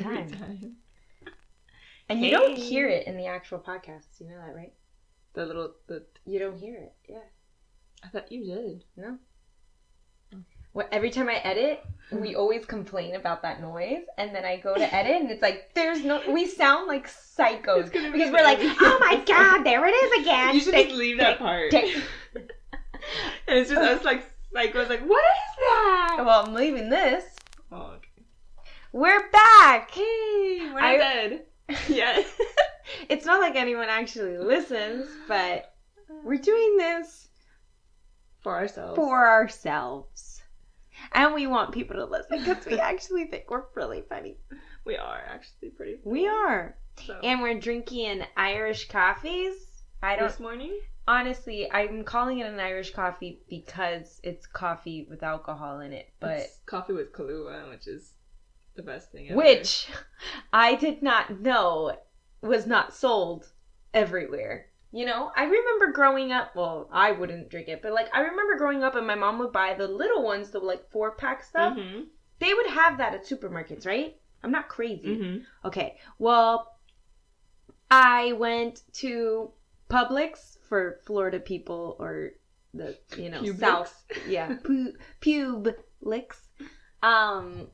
Every time. time. And you don't hear it in the actual podcasts. You know that, right? The little the You don't hear it. Yeah. I thought you did. No. What, every time I edit, we always complain about that noise, and then I go to edit, and it's like there's no. We sound like psychos be because we're like, oh my god, there it is again. You should just leave that part. and it's just us like was like, what is that? Well, I'm leaving this. We're back. Hey, we're not I- dead. Yeah. It's not like anyone actually listens, but we're doing this For ourselves. for ourselves. And we want people to listen because we actually think we're really funny. we are actually pretty. We are. So. And we're drinking Irish coffees. I don't this morning. honestly, I'm calling it an Irish coffee because it's coffee with alcohol in it, but It's coffee with Kahlua, which is the best thing. Ever. which I did not know was not sold everywhere. You know, I remember growing up, well, I wouldn't drink it, but like I remember growing up and my mom would buy the little ones, the like four pack stuff. Mm-hmm. They would have that at supermarkets, right? I'm not crazy. Mm-hmm. Okay. Well, I went to Publix for Florida people or the you know Publix? South. Yeah, pu- Publix. Um.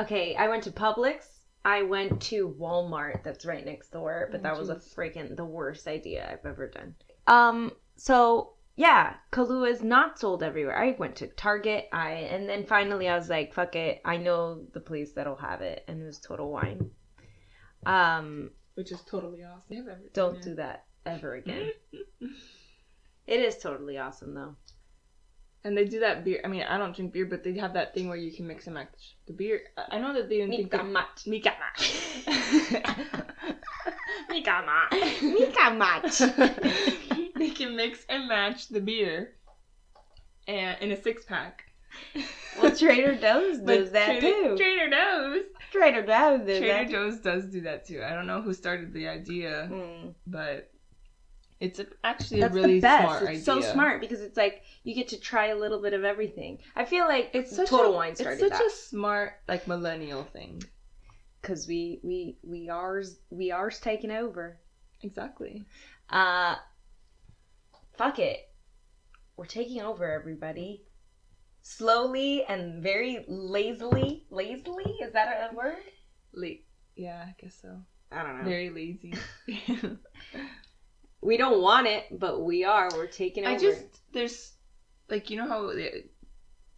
Okay, I went to Publix. I went to Walmart. That's right next door, but Oh, that was a freaking the worst idea I've ever done. Um. So yeah, Kahlua is not sold everywhere. I went to Target. I and then finally I was like, fuck it. I know the place that'll have it, and it was Total Wine. Um, Which is totally awesome. They have everything don't do that ever again. it is totally awesome though. And they do that beer. I mean, I don't drink beer, but they have that thing where you can mix and match the beer. I know that they didn't think Mika that. match. Mika match. Mika match. Mika match. they can mix and match the beer, and in a six pack. Well, Trader Joe's does that Trader, too. Trader Joe's. Trader Joe's does Trader that. Joe's does do that too. I don't know who started the idea, Mm. but it's a, actually That's a really the best. smart it's idea. so smart because it's like you get to try a little bit of everything. I feel like It's such Total a, Wine started It's such that a smart like millennial thing. because we we we ours we ours taking over. Exactly. Uh, fuck it. We're taking over, everybody. Slowly and very lazily. Lazily? Is that a word? Late. Yeah, I guess so. I don't know. Very lazy. we don't want it, but we are. We're taking over. I just there's like you know how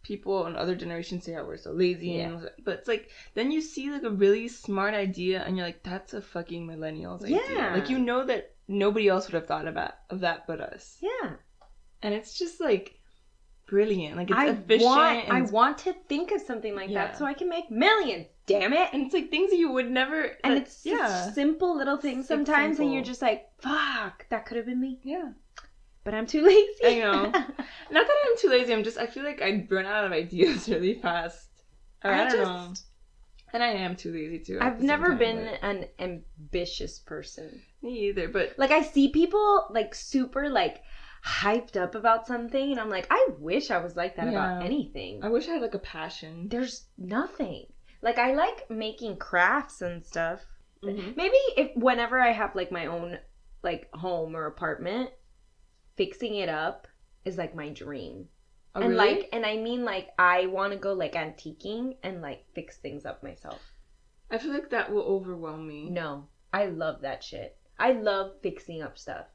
people in other generations say how we're so lazy and but it's like then you see like a really smart idea and you're like that's a fucking millennials idea. Yeah. Like you know that nobody else would have thought about of that but us. yeah. And it's just like brilliant. Like it's I efficient want. and, I want to think of something like Yeah. that so I can make millions. Damn it! and it's like things you would never And it's yeah. simple little things sometimes, and you're just like, "Fuck, that could have been me," yeah. but I'm too lazy. I know. Not that I'm too lazy, I'm just I feel like I run out of ideas really fast. Or I, I don't just- know. And I am too lazy too. I've never time, been but- an ambitious person. me either, but Like I see people like super like hyped up about something and I'm like, I wish I was like that about anything. I wish I had like a passion. There's nothing. Like I like making crafts and stuff. Mhm. Maybe if whenever I have like my own like home or apartment, fixing it up is like my dream. Oh, and really? like and I mean like I want to go like antiquing and like fix things up myself. I feel like that will overwhelm me. No, I love that shit. I love fixing up stuff.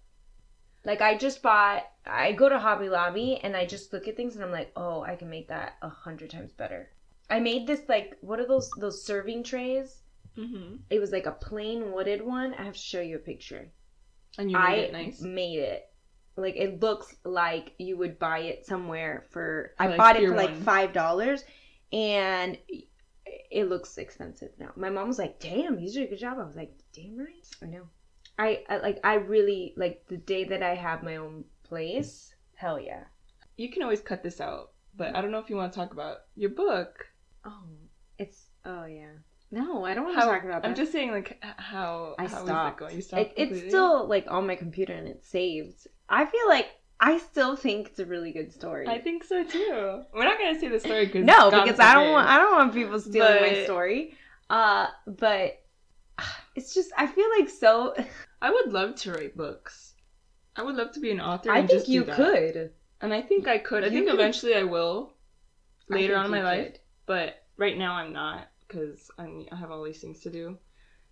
Like I just bought. I go to Hobby Lobby and I just look at things and I'm like, oh, I can make that a hundred times better. I made this like what are those those serving trays? Mm-hmm. It was like a plain wooded one. I have to show you a picture. And you made I it nice. made it. Like it looks like you would buy it somewhere for. I like bought it for like five dollars, and it looks expensive now. My mom was like, "Damn, you did a good job." I was like, "Damn right, I know." I, I like. I really like the day that I have my own place. Hell yeah. You can always cut this out, but I don't know if you want to talk about your book. Oh, it's. Oh yeah. No, I don't want to How, talk about that. I'm just saying, like, how I how is stopped. it stopped It, it's still like on my computer and it's saved. I feel like I still think it's a really good story. I think so too. We're not gonna say the story because no, because I don't want I don't want people stealing my story. Uh, but it's just I feel like so. I would love to write books. I would love to be an author. I think you could. and I think I could. I You think could- eventually I will. Later think on in my you life, could. But right now I'm not because I'm I have all these things to do.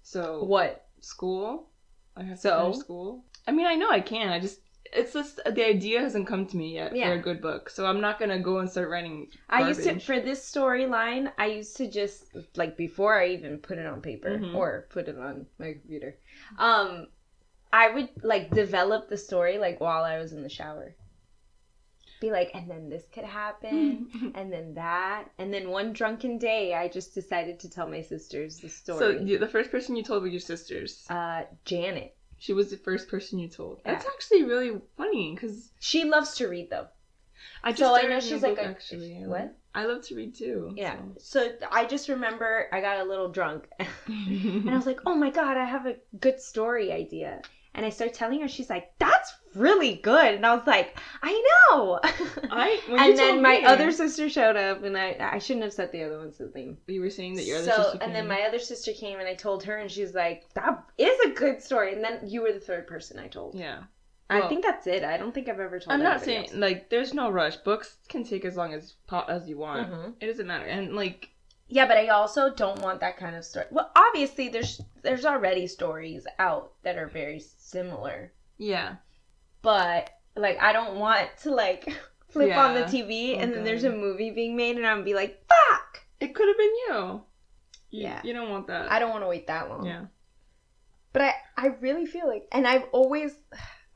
So What? school. I have So? to finish school. I mean, I know I can. I just it's just the idea hasn't come to me yet Yeah. for a good book, so I'm not gonna go and start writing. I used to for this storyline. I used to just like before I even put it on paper Mhm. or put it on my computer. Um, I would like develop the story like while I was in the shower. Be like, and then this could happen, and then that, and then one drunken day, I just decided to tell my sisters the story. so you, the first person you told were your sisters. uh, Janet, She was the first person you told. Yeah. That's actually really funny because she loves to read though. I just So I know she's like a- actually. What? I love to read too. Yeah. so. So I just remember I got a little drunk. And I I was like, oh my God, I have a good story idea. And I start telling her, she's like, that's really good. And I was like, I know. I and then my me, other sister showed up, and I I shouldn't have said the other one's name. you were saying that your other so, sister. and then my other sister came, and I told her, and she's like, that is a good story. And then you were the third person I told. yeah. I think that's it. I don't think I've ever told. I'm not saying else. like there's no rush. Books can take as long as po- as you want. Mhm. It doesn't matter. And like Yeah, but I also don't want that kind of story. Well, obviously, there's there's already stories out that are very similar. yeah, but like I don't want to like flip on the TV Oh, and then there's a movie being made and I'm be like, fuck! it could have been you. You- Yeah. You don't want that. I don't want to wait that long. Yeah. But I I really feel like, and I've always,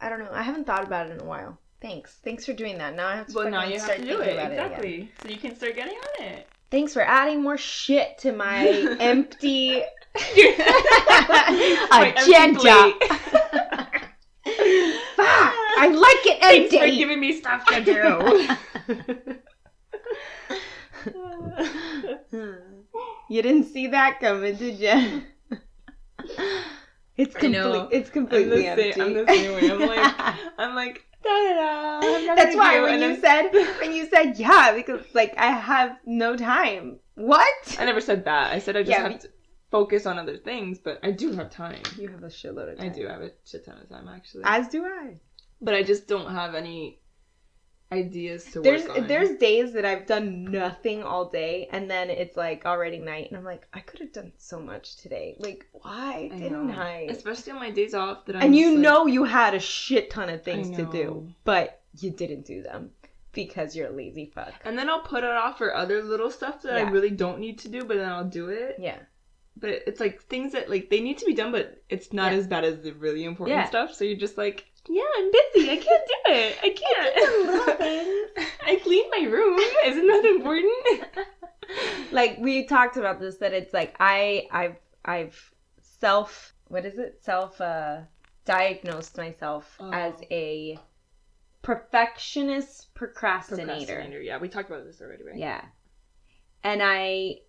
I don't know, I haven't thought about it in a while. Thanks, thanks for doing that. Now I have to. Well, now you have to do it exactly, so you can start getting on it. Thanks for adding more shit to my empty My empty agenda. plate. I like it Thanks for giving me stuff to do. You didn't see that coming, did you? It's complete. It's I'm completely the empty. same. I'm the same way. I'm like, I'm like, da da da. I have nothing That's why when you said when you said yeah, because like I have no time. What? I never said that. I said I just Yeah, have to focus on other things, but I do have time. You have a shitload of time. I do have a shit ton of time actually, As do I. but I just don't have any ideas to There's work on. there's days that I've done nothing all day, and then it's like already night, and I'm like, I could have done so much today. Like, why I didn't know. I? especially on my days off that I'm and you like- know you had a shit ton of things to do, but you didn't do them because you're a lazy fuck. And then I'll put it off for other little stuff that I really don't need to do, but then I'll do it. Yeah. But it's like things that like they need to be done, but it's not Yeah. as bad as the really important Yeah. stuff. So you're just like, yeah, I'm busy. I can't do it. I can't. I clean my room. Isn't that important? like we talked about this that it's like I I've I've self what is it self uh diagnosed myself Oh. as a perfectionist procrastinator. Procrastinator. Yeah, we talked about this already, right? Yeah. And I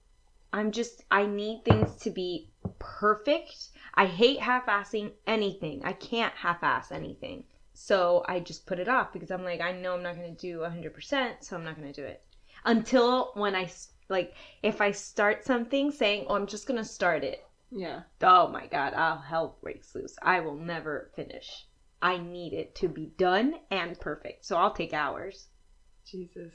I'm just I need things to be perfect. I hate half-assing anything. I can't half-ass anything. So I just put it off because I'm like I know I'm not going to do 100%, so I'm not going to do it. Until when I, like if I start something saying, "Oh, I'm just going to start it." Yeah. Oh my god, I'll hell breaks loose. I will never finish. I need it to be done and perfect. So I'll take hours. Jesus.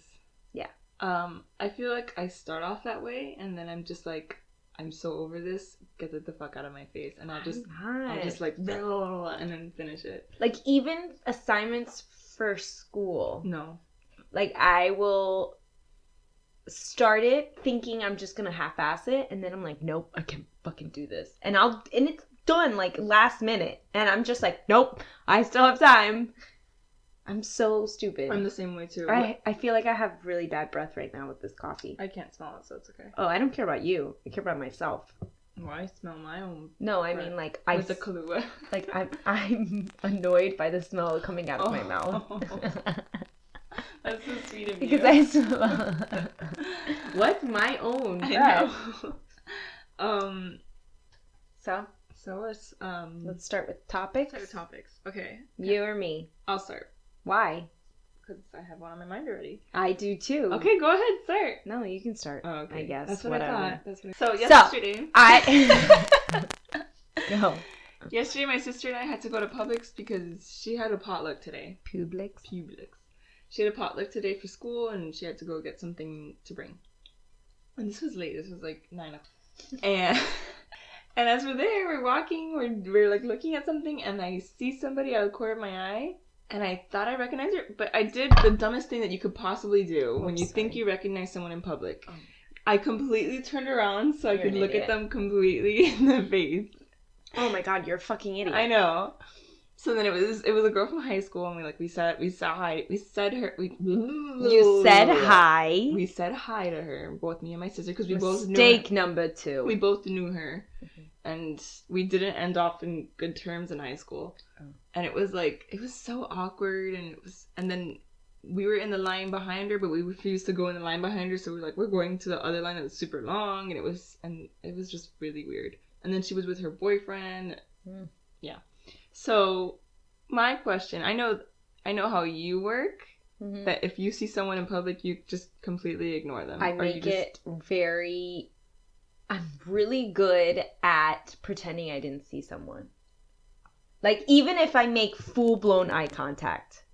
Yeah. Um, I feel like I start off that way, and then I'm just like, I'm so over this. Get it the fuck out of my face, and I'll just, I'll just like, and then finish it. like even assignments for school No. like i will start it thinking i'm just gonna half-ass it and then i'm like nope i can't fucking do this and i'll and it's done like last minute and i'm just like nope i still have time i'm so stupid I'm the same way too. I, I feel like i have really bad breath right now with this coffee I can't smell it, so it's okay. oh i don't care about you i care about myself Well, I smell my own no i mean like i with the Kahlua. like i'm i'm annoyed by the smell coming out of my Oh. mouth That's so sweet of because you. Because I smell what's my own I breath? know. um. So So let's um. let's start with topics. start with topics. Okay. You or me? I'll start. Why? because I have one on my mind already. I do too. Okay, go ahead, start. No, you can start. Oh, okay. I guess. That's what whatever. I thought. That's what I... So yesterday, I. no. yesterday my sister and I had to go to Publix because she had a potluck today. Publix. Publix. She had a potluck today for school, and she had to go get something to bring. And this was late. This was like nine o'clock. And and as we're there, we're walking, we're we're like looking at something, and I see somebody out of the corner of my eye, and I thought I recognized her, but I did the dumbest thing that you could possibly do when Oops, you think you recognize someone in public. Oh. I completely turned around so I You're could look idiot. at them completely in the face. Oh my god, you're a fucking idiot. I know. So then it was it was a girl from high school, and we like we said we saw hi we said her we You said hi. we said hi to her, both me and my sister, because we both knew Mistake number two. we both knew her, Mhm. And we didn't end off in good terms in high school. Oh. And it was like it was so awkward, and it was and then we were in the line behind her, but we refused to go in the line behind her, so we are like we're going to the other line that was super long, and it was and it was just really weird. And then she was with her boyfriend. Hmm. Yeah. So my question, I know I know how you work Mhm. that if you see someone in public, you just completely ignore them. I make just- it very. I'm really good at pretending I didn't see someone. Like even if I make full blown eye contact,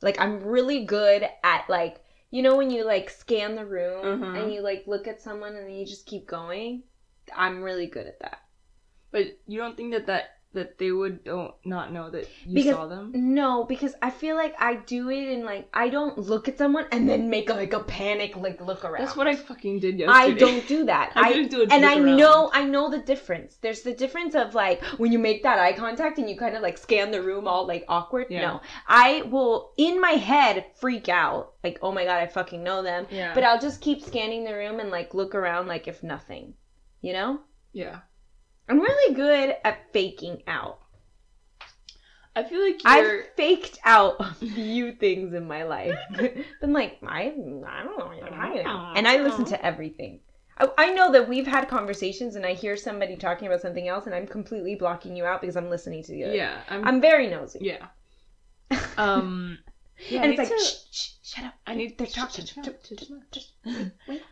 like I'm really good at like you know when you like scan the room Mhm. and you like look at someone and then you just keep going. I'm really good at that. But you don't think that that that they would don't not know that you Because- saw them? No, because I feel like I do it and like I don't look at someone and then make like a panic like look around. That's what I fucking did yesterday. I don't do that. I I, didn't do it. and I know I know the difference. There's the difference of like when you make that eye contact and you kind of like scan the room all like awkward. Yeah. No, I will in my head freak out like oh my god I fucking know them, Yeah. but I'll just keep scanning the room and like look around like if nothing. You know, yeah. I'm really good at faking out. I feel like you're. I've faked out a few things in my life. Been like, I, I don't know, I- and I listen to everything. I, I know that we've had conversations, and I hear somebody talking about something else, and I'm completely blocking you out because I'm listening to you. yeah. I'm. I'm very nosy. yeah. Um. Yeah, I and it's like, to- shh, shh, shut up. I need They're shh, talking. shh, shh, Just- shh, shh, just- shh. wait.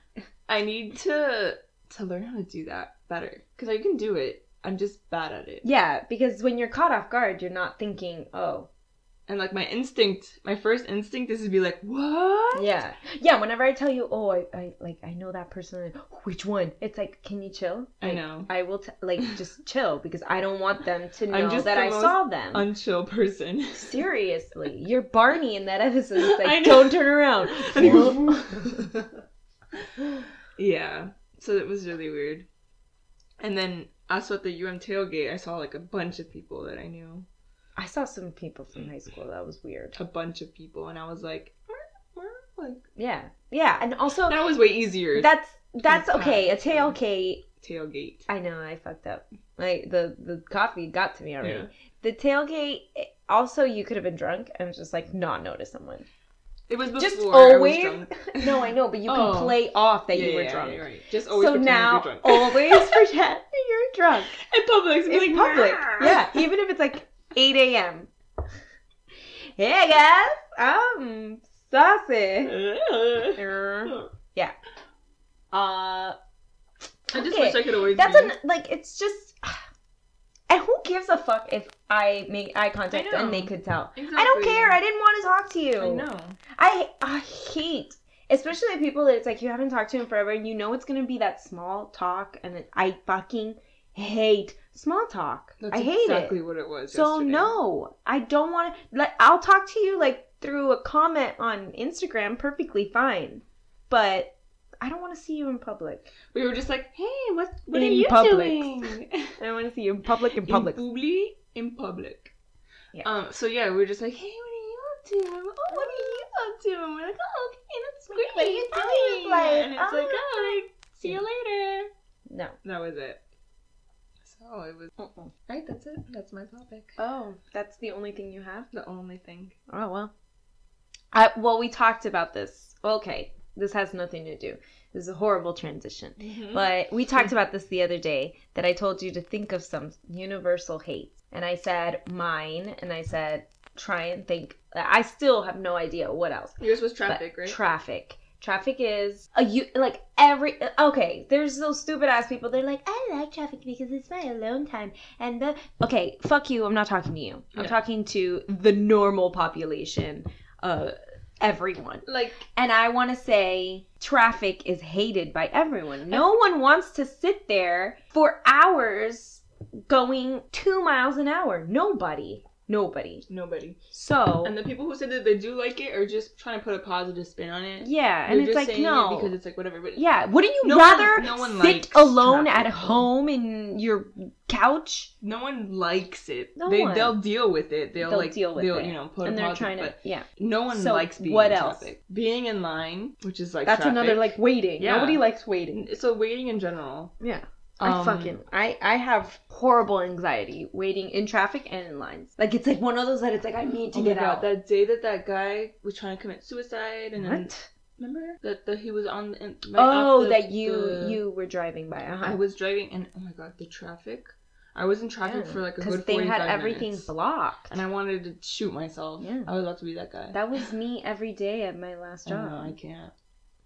I need to to learn how to do that better because I can do it. I'm just bad at it. Yeah, because when you're caught off guard, you're not thinking, oh, And like my instinct, my first instinct is to be like, "What?" yeah, yeah. Whenever I tell you, oh, I, I like, I know that person. Oh, which one? It's like, can you chill? I know. I will t- like just chill because I don't want them to know I'm just that I saw them. Unchill person. Seriously, you're Barney in that episode. It's I like, know. don't turn around. And he goes, yeah. So it was really weird. And then also at the UM tailgate, I saw like a bunch of people that I knew. I saw some people from high school. That was weird. A bunch of people, and I was like, like Yeah, yeah, and also that was way easier. that's that's okay. A tailgate. tailgate. I know I fucked up. Like the the coffee got to me already. Yeah. The tailgate. Also, you could have been drunk and just like not notice someone. It was before Just I was always. drunk. no, I know, but you Oh. can play off that yeah, you were yeah, drunk. You're right. Just always So pretend now, you're drunk. always pretend that you're drunk. in public, in like, public. Yeah, even if it's like 8 a.m. Hey guys, I'm saucy. Yeah. Uh, I just Okay, wish I could always. that's be. an like it's just. And who gives a fuck if I make eye contact and they could tell? Exactly. I don't care. I didn't want to talk to you. I know. I I hate, especially the people that it's like you haven't talked to in forever. and You know it's gonna be that small talk, and it, I fucking hate small talk. That's I hate exactly it. what it was. So yesterday. no, I don't want to. Like I'll talk to you like through a comment on Instagram, perfectly fine, but I don't want to see you in public. we were just like, "Hey, what what are In you public. doing?" I don't want to see you in public. In public. In public. In public. Yeah. Um. So yeah, we were just like, "Hey, what are you up to?" Like, "Oh, what are you up to?" And we're like, "Oh, okay, that's great. what are you doing? Like, and it's like, oh. "Oh, like, see you later." No. That was it. So it was. Right. That's it. That's my topic. Oh, that's the only thing you have. The only thing. Oh well. I well, we talked about this. Okay, this has nothing to do. This is a horrible transition. Mm-hmm. But we talked about this the other day that I told you to think of some universal hates. And I said mine and I said try and think. I still have no idea what else. Yours was But traffic, right? Traffic. Traffic is a you like every okay. There's those stupid ass people. They're like, I like traffic because it's my alone time. And the okay, fuck you. I'm not talking to you. I'm Yeah. talking to the normal population. Uh, everyone. like And I want to say traffic is hated by everyone. No one wants to sit there for hours going two miles an hour. Nobody. Nobody. nobody. So And the people who said that they do like it are just trying to put a positive spin on it. yeah, and They're it's just like saying it no, because it's like whatever. But yeah. Wouldn't you No one- rather no one sit likes alone at home in your couch? no one likes it. No they one. they'll deal with it. They'll, They'll like deal with they'll, it. you know put and a they're positive, trying to but yeah. no one So, likes being what in else? traffic. Being in line, which is like That's traffic. another like waiting. Yeah. Nobody likes waiting. So waiting in general. Yeah. Um, I fucking I I have horrible anxiety waiting in traffic and in lines. Like it's like one of those that it's like I need to oh get God, out. That day that that guy was trying to commit suicide, and then remember that, that he was on. Right Oh, the- that you the- you were driving by. Uh-huh. I was driving, and oh my god, the traffic. I was in traffic for like a because good they had everything minutes, blocked. and I wanted to shoot myself. Yeah. I was about to be that guy. That was me every day at my last I job. know, I can't.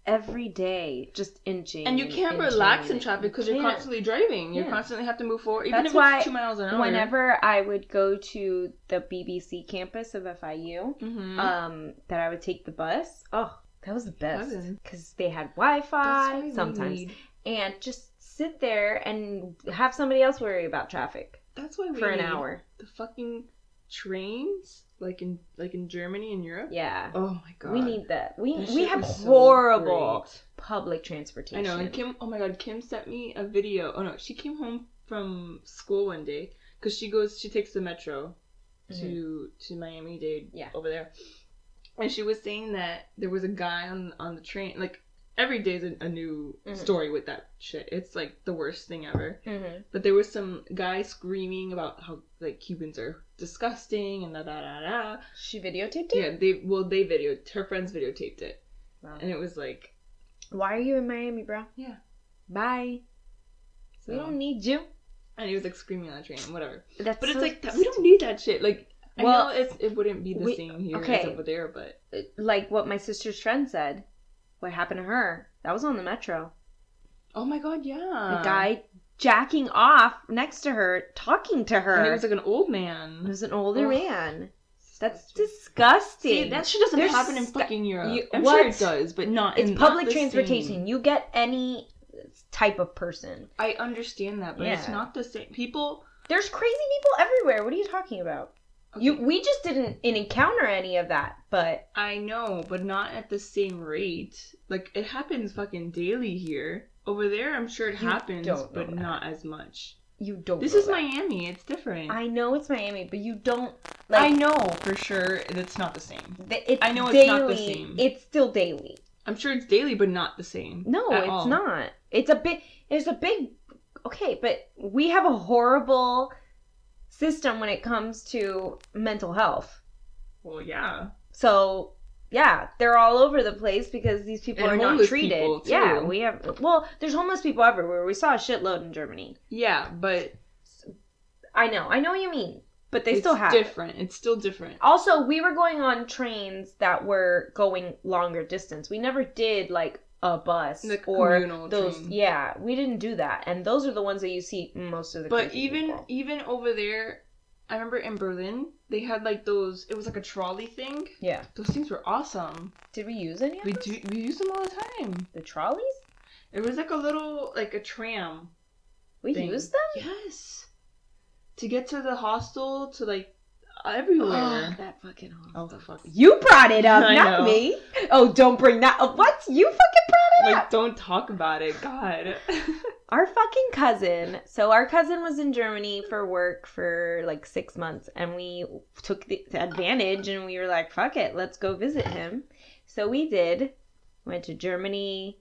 Every day, just inching. And you can't inching, relax in traffic because you you're constantly driving. You Yeah. constantly have to move forward, even That's if why it's two miles an hour. Whenever I would go to the BBC campus of FIU, hmm um, that I would take the bus. Oh, that was the best because they had Wi-Fi sometimes, need- and just sit there and have somebody else worry about traffic that's why we for an hour. The fucking trains, like in like in Germany and Europe. Yeah, Oh my god. we need that. We That we have so horrible great. public I know, and Kim. Oh my God, Kim sent me a video. Oh no, she came home from school one day because she goes. She takes the metro to to Miami Dade. Yeah. over there, and she was saying that there was a guy on on the train. Like every day is a, a new Mhm. story with that shit. It's like the worst thing ever. Mhm. But there was some guy screaming about how like Cubans are disgusting and da da da da. She videotaped it. Yeah, they well they videoed her friends videotaped it, Wow. and it was like Why are you in Miami, bro? Yeah. Bye. so, We don't need you. and he was like screaming on the train, whatever. That's But it's so like that, we don't need that shit. Like, Well, I know it's, it wouldn't be the we- same here okay. as over there, but uh, like what my sister's friend said. What happened to her? That was on the metro. oh my god, yeah, The guy jacking off next to her, talking to her. and it was like an old man. It was an older Ugh. man. That's disgusting. See, that shit doesn't There's happen in fucking Europe. you- I'm what? sure it does, but not. it's in, public not transportation. same. You get any type of person. I understand that, but it's not the same. People. There's crazy people everywhere. What are you talking about? You we just didn't encounter any of that, but I know, but not at the same rate. Like it happens fucking daily here. Over there, I'm sure it You happens, but that. not as much. you don't. This is that. Miami. It's different. I know it's Miami, but you don't I know for sure it's not the same. th- It's I know it's not the same. It's still daily. I'm sure it's daily, but not the same. No, it's all. not. It's a big. There's a big. Okay, but we have a horrible system when it comes to mental health. Well, yeah. So yeah, they're all over the place because these people And are not treated. Yeah, we have. Well, there's homeless people everywhere. We saw a shitload in Germany. Yeah, but I know, I know what you mean, but they it's still have. it. different. It's still different. Also, we were going on trains that were going longer distance. We never did like a bus The or those. train. Yeah, we didn't do that, and those are the ones that you see most of the. Time. But even people. even over there, I remember in Berlin they had like those. It was like a trolley thing. yeah, Those things were awesome. did we use any of We do we use them all the time. the trolleys? It was like a little like a tram. We thing. used them. Yes. To get to the hostel to like everywhere. Ah, that fucking Oh, hostel. fuck. You brought it up, I not know. me. Oh, don't bring that up. What? You fucking brought it Like up. don't talk about it. God. Our fucking cousin. So our cousin was in Germany for work for like six months, and we took the advantage, and we were like, "Fuck it, let's go visit him." So we did. Went to Germany,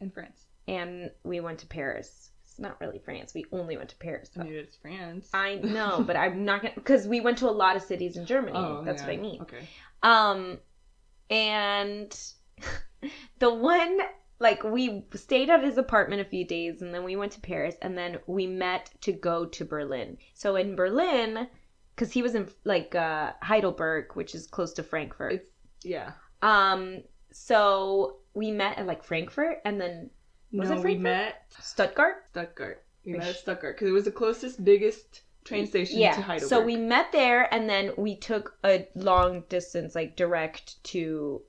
and France. and we went to Paris. It's not really France. We only went to Paris. I mean it's France. I know, but I'm not gonna because we went to a lot of cities in Germany. Oh, That's yeah. what I mean. Okay. Um, and the one like we stayed at his apartment a few days, and then we went to Paris, and then we met to go to Berlin. So in Berlin, because he was in like uh, Heidelberg, which is close to Frankfurt. It's yeah. Um, so we met at like Frankfurt and then Was no, it we Frankfurt? met Stuttgart. Stuttgart. We met at Stuttgart because it was the closest, biggest train station to Yeah. Heidelberg. So we met there and then we took a long distance, like direct to.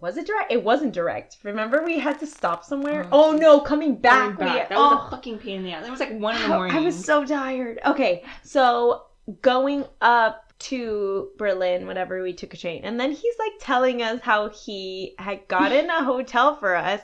Was it direct? It wasn't direct. Remember, we had to stop somewhere. Oh, Oh, no, coming back. Coming back. That was oh. a fucking pain in the ass. It was like one in the morning. I was so tired. Okay, so going up to Berlin, whatever, we took a train. And then he's like telling us how he had gotten a hotel for us.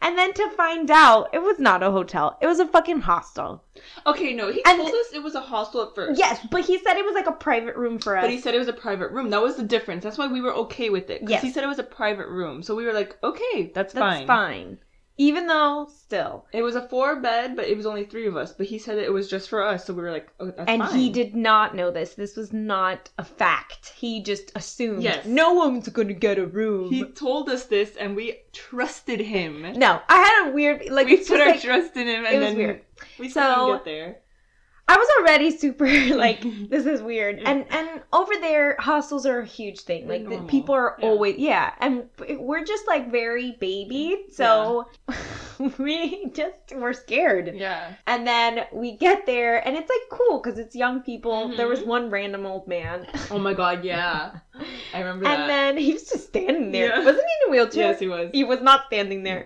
And then to find out, it was not a hotel. It was a fucking hostel. Okay, no, he And- told us it was a hostel at first. Yes, but he said it was like a private room for us. But he said it was a private room. That was the difference. That's why we were okay with it. Because Yes. he said it was a private room. So we were like, okay, that's, fine. That's fine. Even though, still. It was a four bed, but it was only three of us. But he said it was just for us. So we were like, oh, that's and fine. he did not know this. This was not a fact. He just assumed Yes. no one's gonna get a room. He told us this, and we trusted him. no, I had a weird like we put our like, trust in him, and it was then weird. we So- couldn't get there. I was already super like this is weird. And and over there hostels are a huge thing. Like the people are Yeah. always yeah, and we're just like very baby. So we just were scared. Yeah. And then we get there and it's like cool cuz it's young people. There was Mhm. one random old man. Oh my god, yeah. I remember that. And then he was just standing there. Yeah. Wasn't he in a wheelchair? yes, he was. He was not standing there.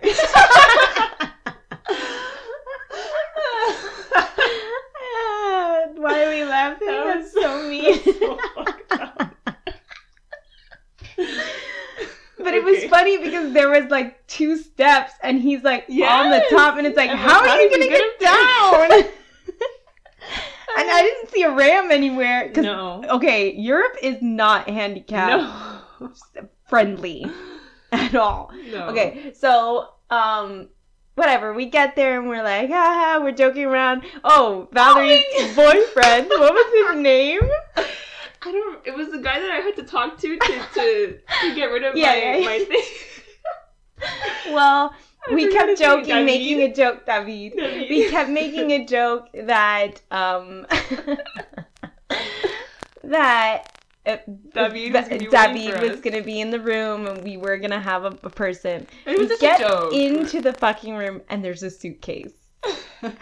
Why are we laughing? That That's was- so mean. so fucked up. But it was funny because there was like two steps and he's like on the top and it's like, And how how are you gonna get, down? and I didn't see a ram anywhere. 'cause- No. Okay, Europe is not handicap No. friendly at all. No. Okay, so um whatever, we get there and we're like, haha, we're joking around. Oh, Valerie's Oh, boyfriend, what was his name? I don't. It was the guy that I had to talk to to to, to get rid of Yeah, my yeah, my thing. Well, I we kept joking, David. making a joke, David. David. We kept making a joke that um that uh, David was gonna be David was gonna be in the room and we were gonna have a, a person. It was we just get into the fucking room and there's a suitcase.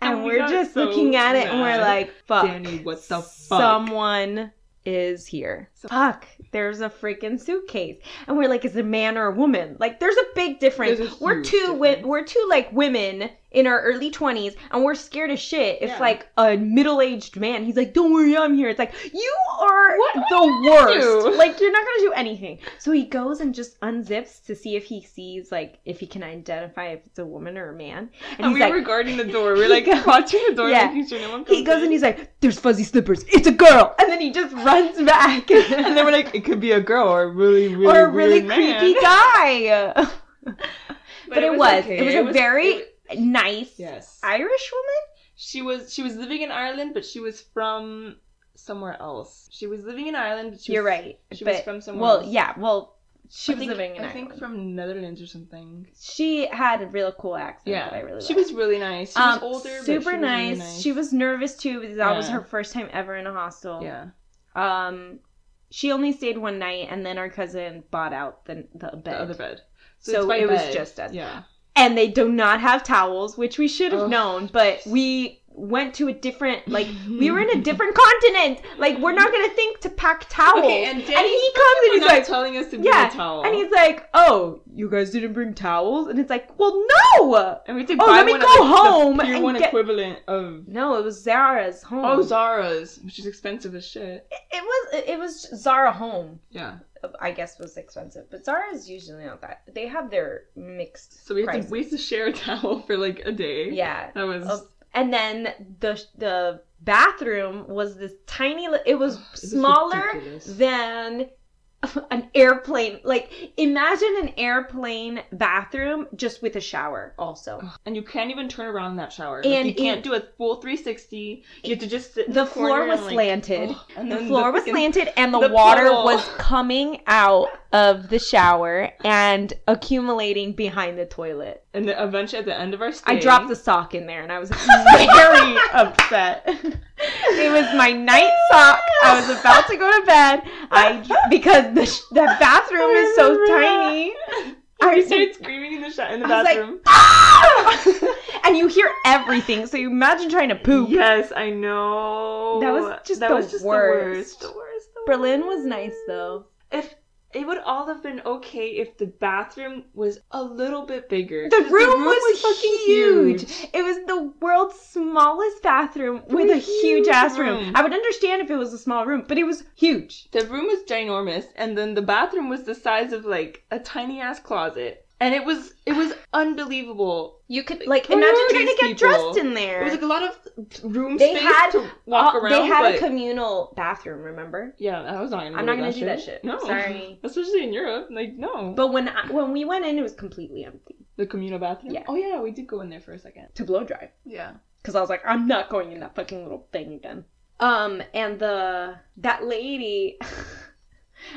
And we we're got just so looking at it and we're like, fuck. Danny, what the fuck? Someone is here. So- Fuck. There's a freaking suitcase. And we're like, is it a man or a woman? Like, there's a big difference. A we're two wi- difference. we're two like women in our early 20s and we're scared as shit if Yeah. like a middle-aged man he's like don't worry i'm here it's like you are What the are worst do? like you're not gonna do anything so he goes and just unzips to see if he sees like if he can identify if it's a woman or a man and, And he's we like were guarding the door. We're like watching the door, Yeah. making sure no one comes he goes in. and he's like, "There's fuzzy slippers. It's a girl." And then he just runs back. and then we're like, it could be a girl or a really, really, or a really creepy man. guy. But, it, was. okay. It was a very it- nice yes. Irish woman. She was she was living in Ireland, but she was from somewhere else. She was living in Ireland, but she You're was, right. She but, was from somewhere Well, else. yeah. Well, she I was think, living in I Ireland. think from Netherlands or something. she had a real cool accent. Yeah, that I really she liked. was really nice. She Um, was older, but super she was nice. Really nice. She was nervous too because that was her first time ever in a hostel. yeah. Um, she only stayed one night, and then our cousin bought out the the bed. The other bed. So by it was just us. Yeah. And they do not have towels, which we should have Ugh. known, but we went to a different like we were in a different continent. Like we're not gonna think to pack towels. Okay, and, and Danny he comes and he's like telling us to bring Yeah, a towel. and he's like, Oh, you guys didn't bring towels? And it's like, Well no and we to Oh, buy let me one go of, home the and one get- equivalent of No, it was Zara's oh, home. oh Zara's, which is expensive as shit. it, it was it was Zara home. Yeah. I guess was expensive. But Zara's usually not that. They have their mixed So we had to we had to share a towel for like a day. Yeah. That was and then the the bathroom was this tiny it was It was smaller ridiculous. than an airplane like imagine an airplane bathroom just with a shower also and you can't even turn around in that shower. Like, And you can't do a full 360. You have to just sit in the the, floor was and, like, slanted oh, and the floor was freaking- slanted and the, the water puddle. was coming out of the shower and accumulating behind the toilet And then eventually at the end of our stay, i dropped the sock in there and i was very upset It was my night sock. I was about to go to bed. I because the sh- the bathroom is so tiny. I started screaming in the shot in the was like, bathroom. "Ah!" and you hear everything. So you imagine trying to poop. Yes, I know. That was just that the was just worst. the worst. The worst. The Berlin worst. was nice though. It would all have been okay if the bathroom was a little bit bigger. The room, was, fucking huge. It was the world's smallest bathroom with a huge ass room. room. I would understand if it was a small room, but it was huge. The room was ginormous, and then the bathroom was the size of like a tiny ass closet, and it was it was unbelievable. You could like imagine trying to get people? dressed in there. It was like a lot of room They space had to walk Uh, around. they had but a communal bathroom, remember? yeah, I was not gonna. I'm not gonna to do that shit. shit. No, Sorry. Especially in Europe, like no. But when I, when we went in, it was completely empty the communal bathroom. Yeah. Oh yeah, we did go in there for a second. to blow dry. Yeah. because I was like, I'm not going in that fucking little thing again. Um, and the that lady,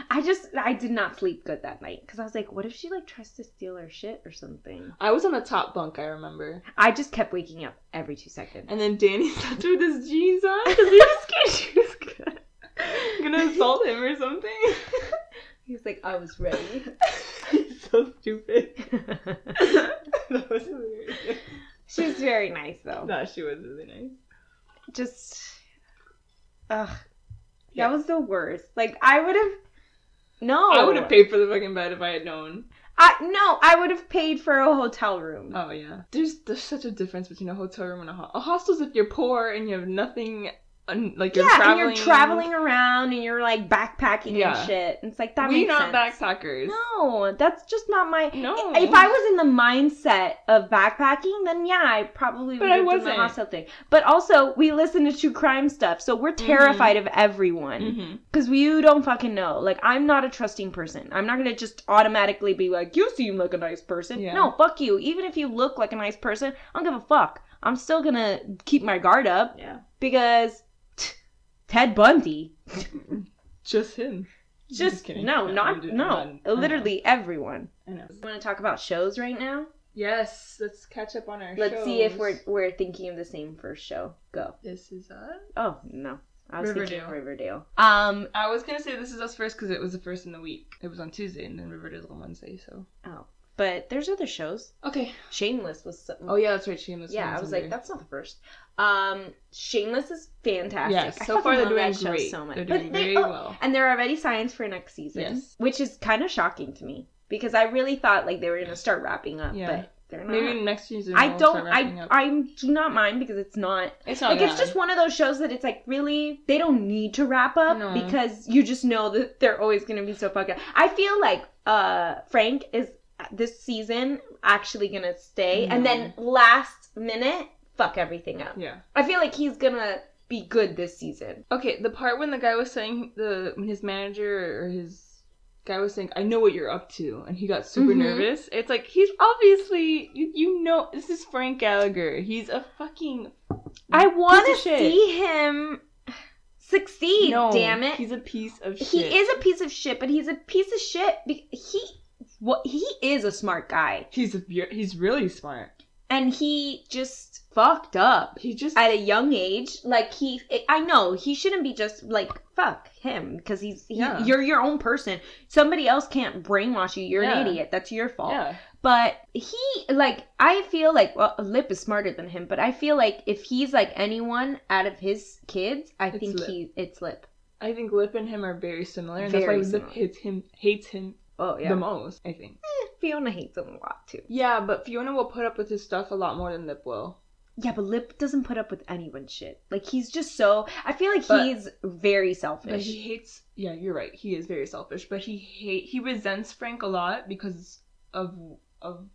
I just I did not sleep good that night because I was like, what if she like tries to steal our shit or something? I was on the top bunk. I remember. I just kept waking up every two seconds. And then Danny slept with his jeans on because he was scared she was gonna, gonna assault him or something. He was like, I was ready. He's so stupid. that was hilarious. she was very nice though. No, she was really nice. Just, ugh, Yeah. that was the worst. Like I would have. No, I would have paid for the fucking bed if I had known. I no, I would have paid for a hotel room. Oh yeah. There's there's such a difference between a hotel room and a hostel. A hostel's if you're poor and you have nothing, un- like you're yeah, traveling. and you're traveling around and you're like backpacking Yeah. and shit. And It's like that we makes not sense. backpackers. No, that's just not my. No. If I was in the mindset of backpacking, then yeah, I probably would But I have done the wasn't. hostel thing. But also, we listen to true crime stuff, so we're terrified of everyone Mm-hmm. because you don't fucking know. Like, I'm not a trusting person. I'm not gonna just automatically be like, "You seem like a nice person." Yeah. No, fuck you. Even if you look like a nice person, I don't give a fuck. I'm still gonna keep my guard up Yeah. because Ted Bundy. Just him. Just kidding. no, Yeah, not no, not- literally everyone. I know. Want to talk about shows right now? Yes, let's catch up on our Let's see if we're we're thinking of the same first show. Go. This is us. Oh no, I was thinking Riverdale. Riverdale. Um. I was gonna say this is us first because it was the first in the week. It was on Tuesday and then Riverdale's on Wednesday. So Oh, but there's other shows. okay. Shameless was. So, Oh yeah, that's right. Shameless. yeah. I was like, that's not the first. Um, Shameless is fantastic. Yes, I so far they're doing great. so much. They're doing they- very oh, well. and they're already signs for next season. Yes. which is kind of shocking to me because I really thought like they were gonna start wrapping up, Yeah. but they're not. Maybe next season. I don't. start wrapping I up. I do not mind because it's not It's not like it's just one of those shows that it's like really they don't need to wrap up No. because you just know that they're always gonna be so fucked up. I feel like uh Frank is this season actually gonna stay and then last minute fuck everything up. Yeah. I feel like he's gonna be good this season. Okay, the part when the guy was saying the when his manager or his guy was saying, "I know what you're up to," and he got super Mhm. nervous. It's like he's obviously you, you know this is Frank Gallagher. He's a fucking I want to see him succeed. no. damn it. He's a piece of shit. he is a piece of shit, but he's a piece of shit. He what he is a smart guy, He's a, he's really smart. and he just fucked up He just at a young age. Like he, I know he shouldn't be just like fuck him because he's he, Yeah. you're your own person. Somebody else can't brainwash you. You're Yeah. an idiot. That's your fault. yeah. But he, like, I feel like, well, Lip is smarter than him, but I feel like if he's like anyone out of his kids, I It's think Lip. he, it's Lip. I think Lip and him are very similar, and Very that's why Lip similar. hates him hates him Oh yeah. the most. I think. Eh, Fiona hates him a lot too. Yeah, but Fiona will put up with his stuff a lot more than Lip will. Yeah, but Lip doesn't put up with anyone's shit. Like he's just so. I feel like But- he's very selfish. But he hates. Yeah, you're right. He is very selfish, but he hate he resents Frank a lot because of of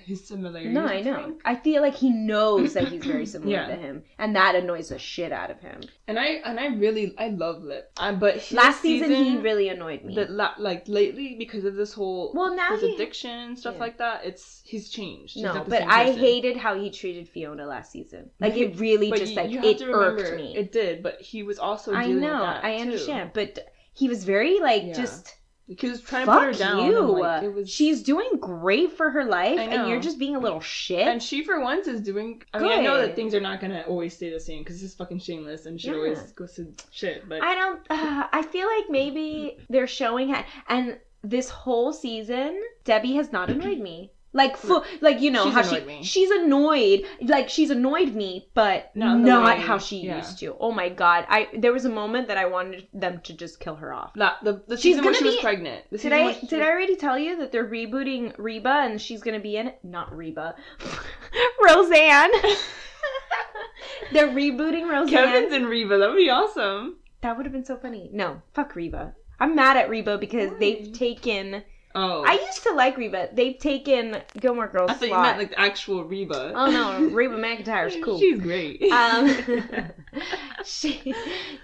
his similarities. no, I know. Frank. I feel like he knows that he's very similar Yeah. to him, and that annoys the shit out of him. And I and I really I love Lip. But Last season, he really annoyed me. la, like lately because of this whole Well, now his he- addiction and stuff Yeah. like that. It's he's changed. No, the but I hated how he treated Fiona last season. Like it really just you, like you it remember, irked me. It did, but he was also. I know, I too. understand, but he was very like Yeah. just He was trying to put her down. you. like, it was She's doing great for her life, and you're just being a little shit. And she, for once, is doing. I mean, I know that things are not gonna always stay the same because this is fucking shameless and she Yeah. always goes to shit. But I don't. Uh, I feel like maybe they're showing how, and this whole season, Debbie has not annoyed me. Like, fu- like you know She's how she me. she's annoyed. Like she's annoyed me, but Not not, how she yeah. used to. Oh my god! I there was a moment that I wanted them to just kill her off. La- the the She's gonna she was pregnant. The Did I did I already tell you that they're rebooting Reba and she's gonna be in it? Not Reba, Roseanne. they're rebooting Roseanne. Kevin's in Reba. That would be awesome. That would have been so funny. No, fuck Reba. I'm mad at Reba because Why? they've taken. Oh, I used to like Reba. They've taken Gilmore Girls. I thought you meant like the actual Reba. Oh no, Reba McEntire's cool. She's great. Um, she,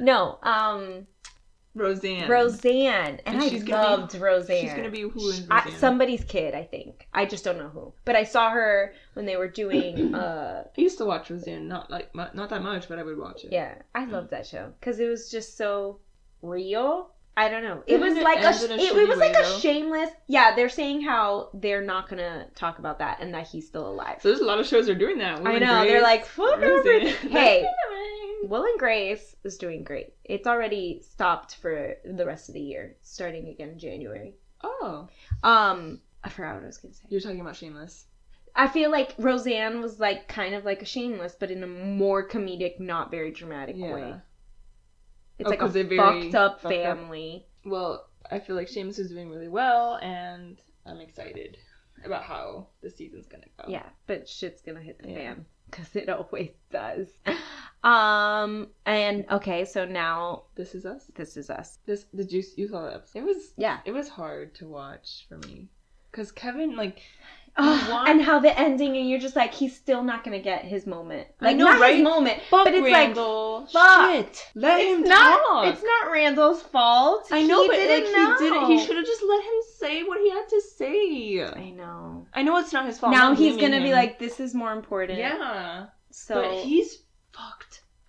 no, um, Roseanne. Roseanne, and, And I gonna be- loved Roseanne. She's gonna be who I, somebody's kid, I think. I just don't know who. But I saw her when they were doing. uh I used to watch Roseanne, not like not that much, but I would watch it. Yeah, I loved that show because it was just so real. I don't know. It was it like a, sh- a it, it was like a shameless. Yeah, they're saying how they're not gonna talk about that and that he's still alive. So there's a lot of shows that are doing that. Will I know Grace, they're like. Hey, Will and Grace is doing great. It's already stopped for the rest of the year, starting again in January. Oh, Um, I forgot what I was gonna say. you're talking about Shameless. I feel like Roseanne was like kind of like a Shameless, but in a more comedic, not very dramatic Yeah. way. It's Oh, like a 'cause they're very fucked up fucked up. family. Well, I feel like Shameless is doing really well, and I'm excited about how the season's gonna go. Yeah, but shit's gonna hit the Yeah. fan because it always does. Um, and okay, so now This is us. this is us. This the juice you saw the episode. It was Yeah. It was hard to watch for me because Kevin like Ugh, want- and how the ending, and you're just like, he's still not gonna get his moment. Like, know, not right? his moment, fuck but it's Randall. fuck. Shit. Let him it's not. talk. It's not Randall's fault. I know, he but didn't like know. he didn't. He should have just let him say what he had to say. I know. I know it's not his fault. Now he's gonna be like, this is more important. yeah, So, but he's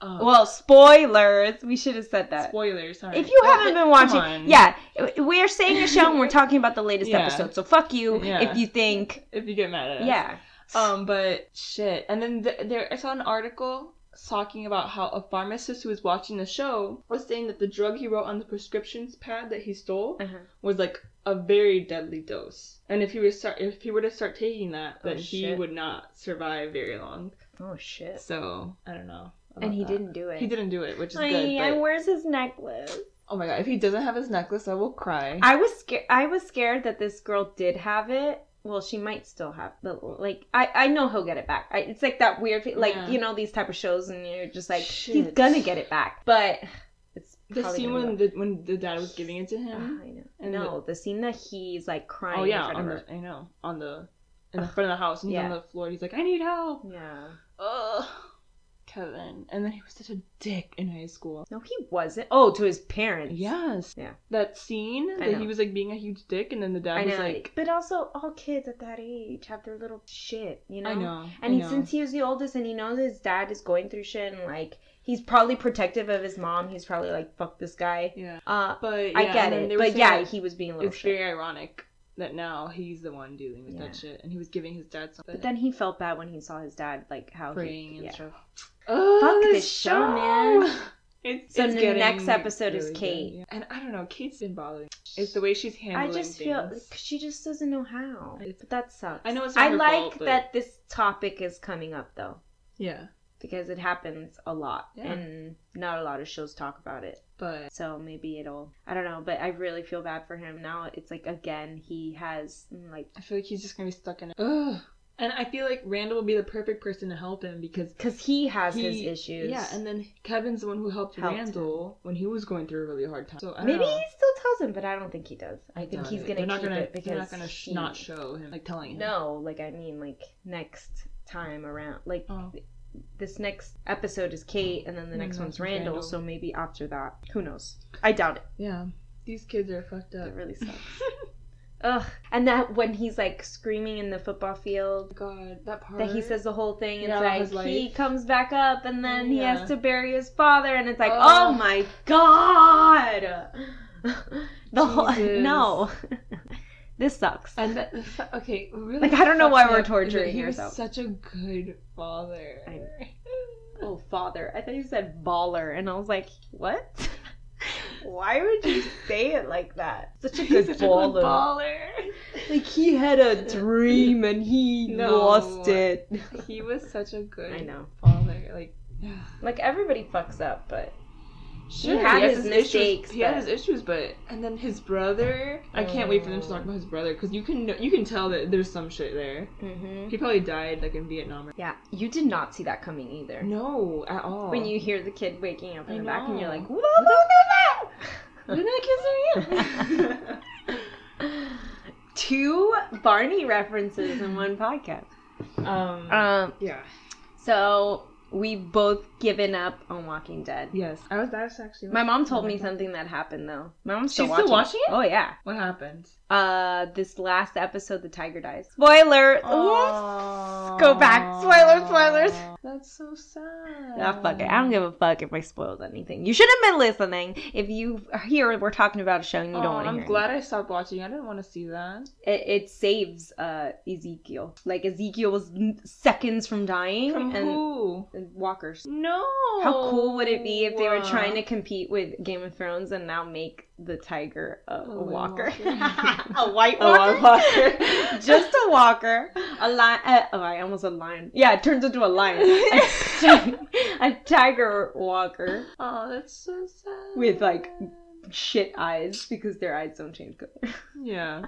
up. well, spoilers. We should have said that. spoilers. Sorry. If you But- haven't been watching, yeah, we're saying a show and we're talking about the latest Yeah. episode. So fuck you Yeah. if you think, If you get mad at us. yeah. Um, but shit. And then th- there, I saw an article talking about how a pharmacist who was watching the show was saying that the drug he wrote on the prescriptions pad that he stole Uh-huh. was like a very deadly dose. And if he were start, if he were to start taking that, Oh, that he would not survive very long. Oh shit. So I don't know. And he that. didn't do it. He didn't do it, which is good. and But, where's his necklace? oh my god, if he doesn't have his necklace, I will cry. I was scared. I was scared that this girl did have it. Well, she might still have, but like I, I know he'll get it back. I, it's like that weird, like Yeah. you know these type of shows, and you're just like he's gonna get it back. But it's the scene when the when the dad was giving it to him. Ah, I know. and no, the, scene that he's like crying. oh yeah, in front on of her. the I know on the in the front of the house, and he's Yeah. on the floor. He's like, I need help. Yeah. Ugh, Kevin. And then he was such a dick in high school. No, he wasn't. Oh, to his parents. Yes. Yeah. That scene I that know. he was like being a huge dick, and then the dad I was know. like, but also, all kids at that age have their little shit, you know. I know. And I he, know. since he was the oldest, and he knows his dad is going through shit, and like he's probably protective of his mom. He's probably like, "Fuck this guy." yeah. Uh, But yeah, I get it, but yeah, he was being a little it's shit. very ironic that now he's the one dealing with Yeah. that shit, and he was giving his dad something. But then he felt bad when he saw his dad, like how praying he, and yeah. stuff. Oh, Fuck this show, man. It's, So it's the next episode is really good, Kate. yeah. And I don't know, Kate's been bothering. It's the way she's handling. It. I just feel she just doesn't know how. But that sucks. I know it's I like fault, but- that this topic is coming up though, Yeah, because it happens a lot, Yeah. and not a lot of shows talk about it. But So maybe it'll. I don't know, but I really feel bad for him now. It's like again he has mm, like I feel like he's just gonna be stuck in it. Ugh. And I feel like Randall will be the perfect person to help him because because he has his issues. Yeah, and then Kevin's the one who helped, Helped Randall when he was going through a really hard time. So I maybe know. he still tells him, but I don't think he does. I think he's gonna They're not keep gonna. it because they're not gonna sh- he- not show him like telling him. No, like I mean, like next time around, like Oh. This next episode is Kate, and then the Mm, next next one's Randall, Randall. So maybe after that, who knows? I doubt it. Yeah, these kids are fucked up. It really sucks. Ugh. And that when he's like screaming in the football field, God, that part that he says the whole thing. It's Yeah, like he comes back up, and then he Yeah. has to bury his father, and it's like, Oh. oh my god. the whole no. This sucks. And that, okay, really Like, I don't know why we're up is that torturing yourself. Such a good father. I. Oh, father. I thought you said baller, and I was like, what? Why would you say it like that? Such a good Such a good baller. baller. Like he had a dream and he No. lost it. He was such a good I know. father. Like, Like everybody fucks up, but sure, had has his issues- mistakes, He had his issues, but and then his brother. I can't wait for them to talk about his brother because you can you can tell that there's some shit there. mm-hmm. He probably died like in Vietnam. Or... yeah, you did not see that coming either. No, at all. When you hear the kid waking up in I the back, and you're know. like, was What kind of kids are you? that? Two Barney references in one podcast. um. Um, yeah. so we've both given up on Walking Dead. Yes. I was. That's actually. My mom told me something that happened though. My mom's still She's watching. still watching it? Oh yeah. What happened? Uh, this last episode, the tiger dies. Spoiler. Oh. Go back. Spoilers, spoilers. That's so sad. Ah, fuck it. I don't give a fuck if I spoiled anything. You should have been listening. If you are here, we're talking about a show and you don't Oh, want to I'm hear. glad I stopped watching. I didn't want to see that. It, it saves uh Ezekiel. Like Ezekiel was seconds from dying, From and, who? and walkers. No. How cool would it be if they were trying to compete with Game of Thrones and now make the tiger a, a walker, walker. a white A walker, white walker. just a walker, a lion. Uh, oh, I almost a lion. Yeah, it turns into a lion. A, ti- a tiger walker Oh, that's so sad. with like shit eyes because their eyes don't change color. Yeah.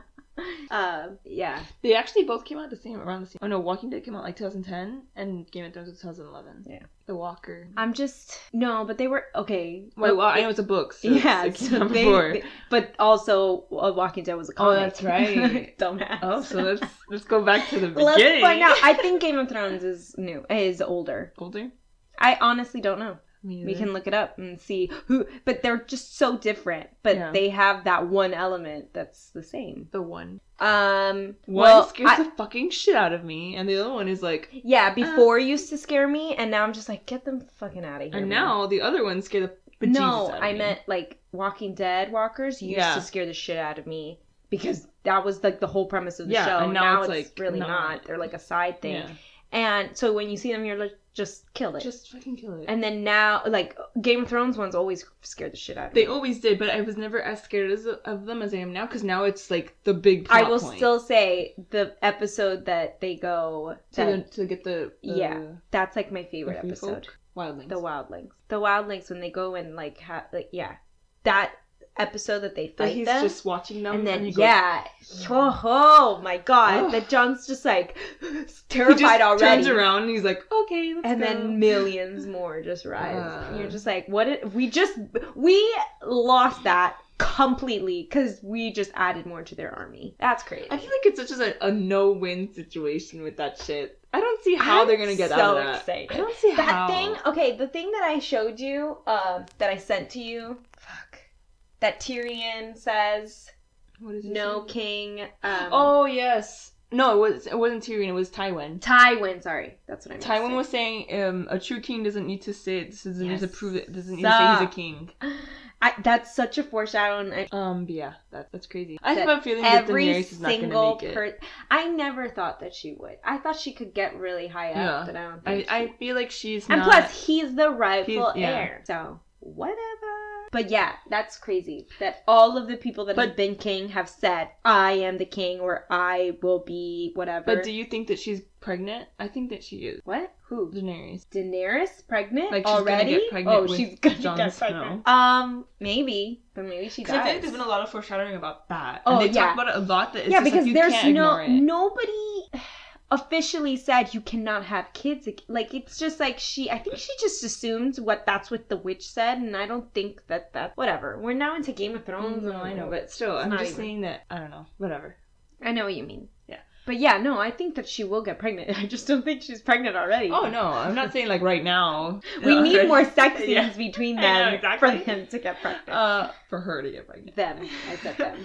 Uh, yeah. They actually both came out the same around the same. Oh no, Walking Dead came out like 2010, and Game of Thrones was 2011. Yeah. The Walker. I'm just no, but they were okay. Wait, well, I know it's a book. So yeah, it's, it so came out they- before. they- but also uh, Walking Dead was a Oh, comic. that's right. Dumbass. Oh, so let's let's go back to the Let's beginning. find out. I think Game of Thrones is new, is older. older. I honestly don't know. We can look it up and see who, but they're just so different. But Yeah. they have that one element that's the same. the one. Um, One well, scares I- the fucking shit out of me, and the other one is like. yeah, before used to scare me, and now I'm just like, get them fucking out of here. And man. now the other one scare the bejesus no, out of I me. meant like Walking Dead walkers used Yeah. to scare the shit out of me because that was like the whole premise of the Yeah, show. and now it's, it's, like, really not. not. They're like a side thing. And so when you see them, you're like, just kill it. Just fucking kill it. and then now, like Game of Thrones ones always scared the shit out of They me. always did, but I was never as scared as, of them as I am now because now it's like the big. I will point. still say the episode that they go. to, That, the, to get the, the Yeah, that's like my favorite episode. folk wildlings. The wildlings. The wildlings when they go and like ha- like yeah, that episode that they fight he's them. just watching them, and then he goes- yeah, oh, oh my god, Ugh. that Jon's just like he terrified just already. turns around and he's like, okay, let's and go. then millions more just rise. Uh. and you're just like, what? Did, we just we lost that completely because we just added more to their army. That's crazy. I feel like it's such a, a no-win situation with that shit. I don't see how I'm they're gonna get so out of that. excited. I don't see that how. thing. Okay, the thing that I showed you, um, that I sent to you. That Tyrion says, What is it? "No king." Um, Oh yes. No, it was it wasn't Tyrion. It was Tywin. Tywin. Sorry, that's what I meant. to Tywin was saying, um, a true king doesn't need to say this doesn't need to Yes. prove it. Doesn't need to say he's a king. I, that's such a foreshadowing. I, Um, yeah, that, that's crazy. I That have a feeling that every Daenerys is not gonna single make it. person. I never thought that she would. I thought she could get really high up, Yeah. but I don't I, think. I feel like she's and not. plus, he's the rightful He's- yeah. heir. So whatever. But yeah, that's crazy. That all of the people that have But- been king have said, "I am the king," or "I will be whatever." but do you think that she's pregnant? I think that she is. what? Who? Daenerys. Daenerys pregnant Like she's already? gonna get pregnant oh, with she's gonna Jon get Snow. pregnant. Um, maybe, but maybe she I feel like there's been a lot of foreshadowing about that. Oh, and they yeah. talk about it a lot. That it's yeah, just because like, there's no nobody officially said you cannot have kids. Like it's just like she. I think she just assumed what that's what the witch said, and I don't think that that whatever. We're now into Game of Thrones. No, I know, but still, I'm just even- saying that I don't know. Whatever. I know what you mean. Yeah. But yeah, no, I think that she will get pregnant. I just don't think she's pregnant already. Oh no, I'm not saying like right now. We need Already. more sex scenes Yeah. between them know, exactly. for them to get pregnant. Uh, for her to get pregnant. them, I said them.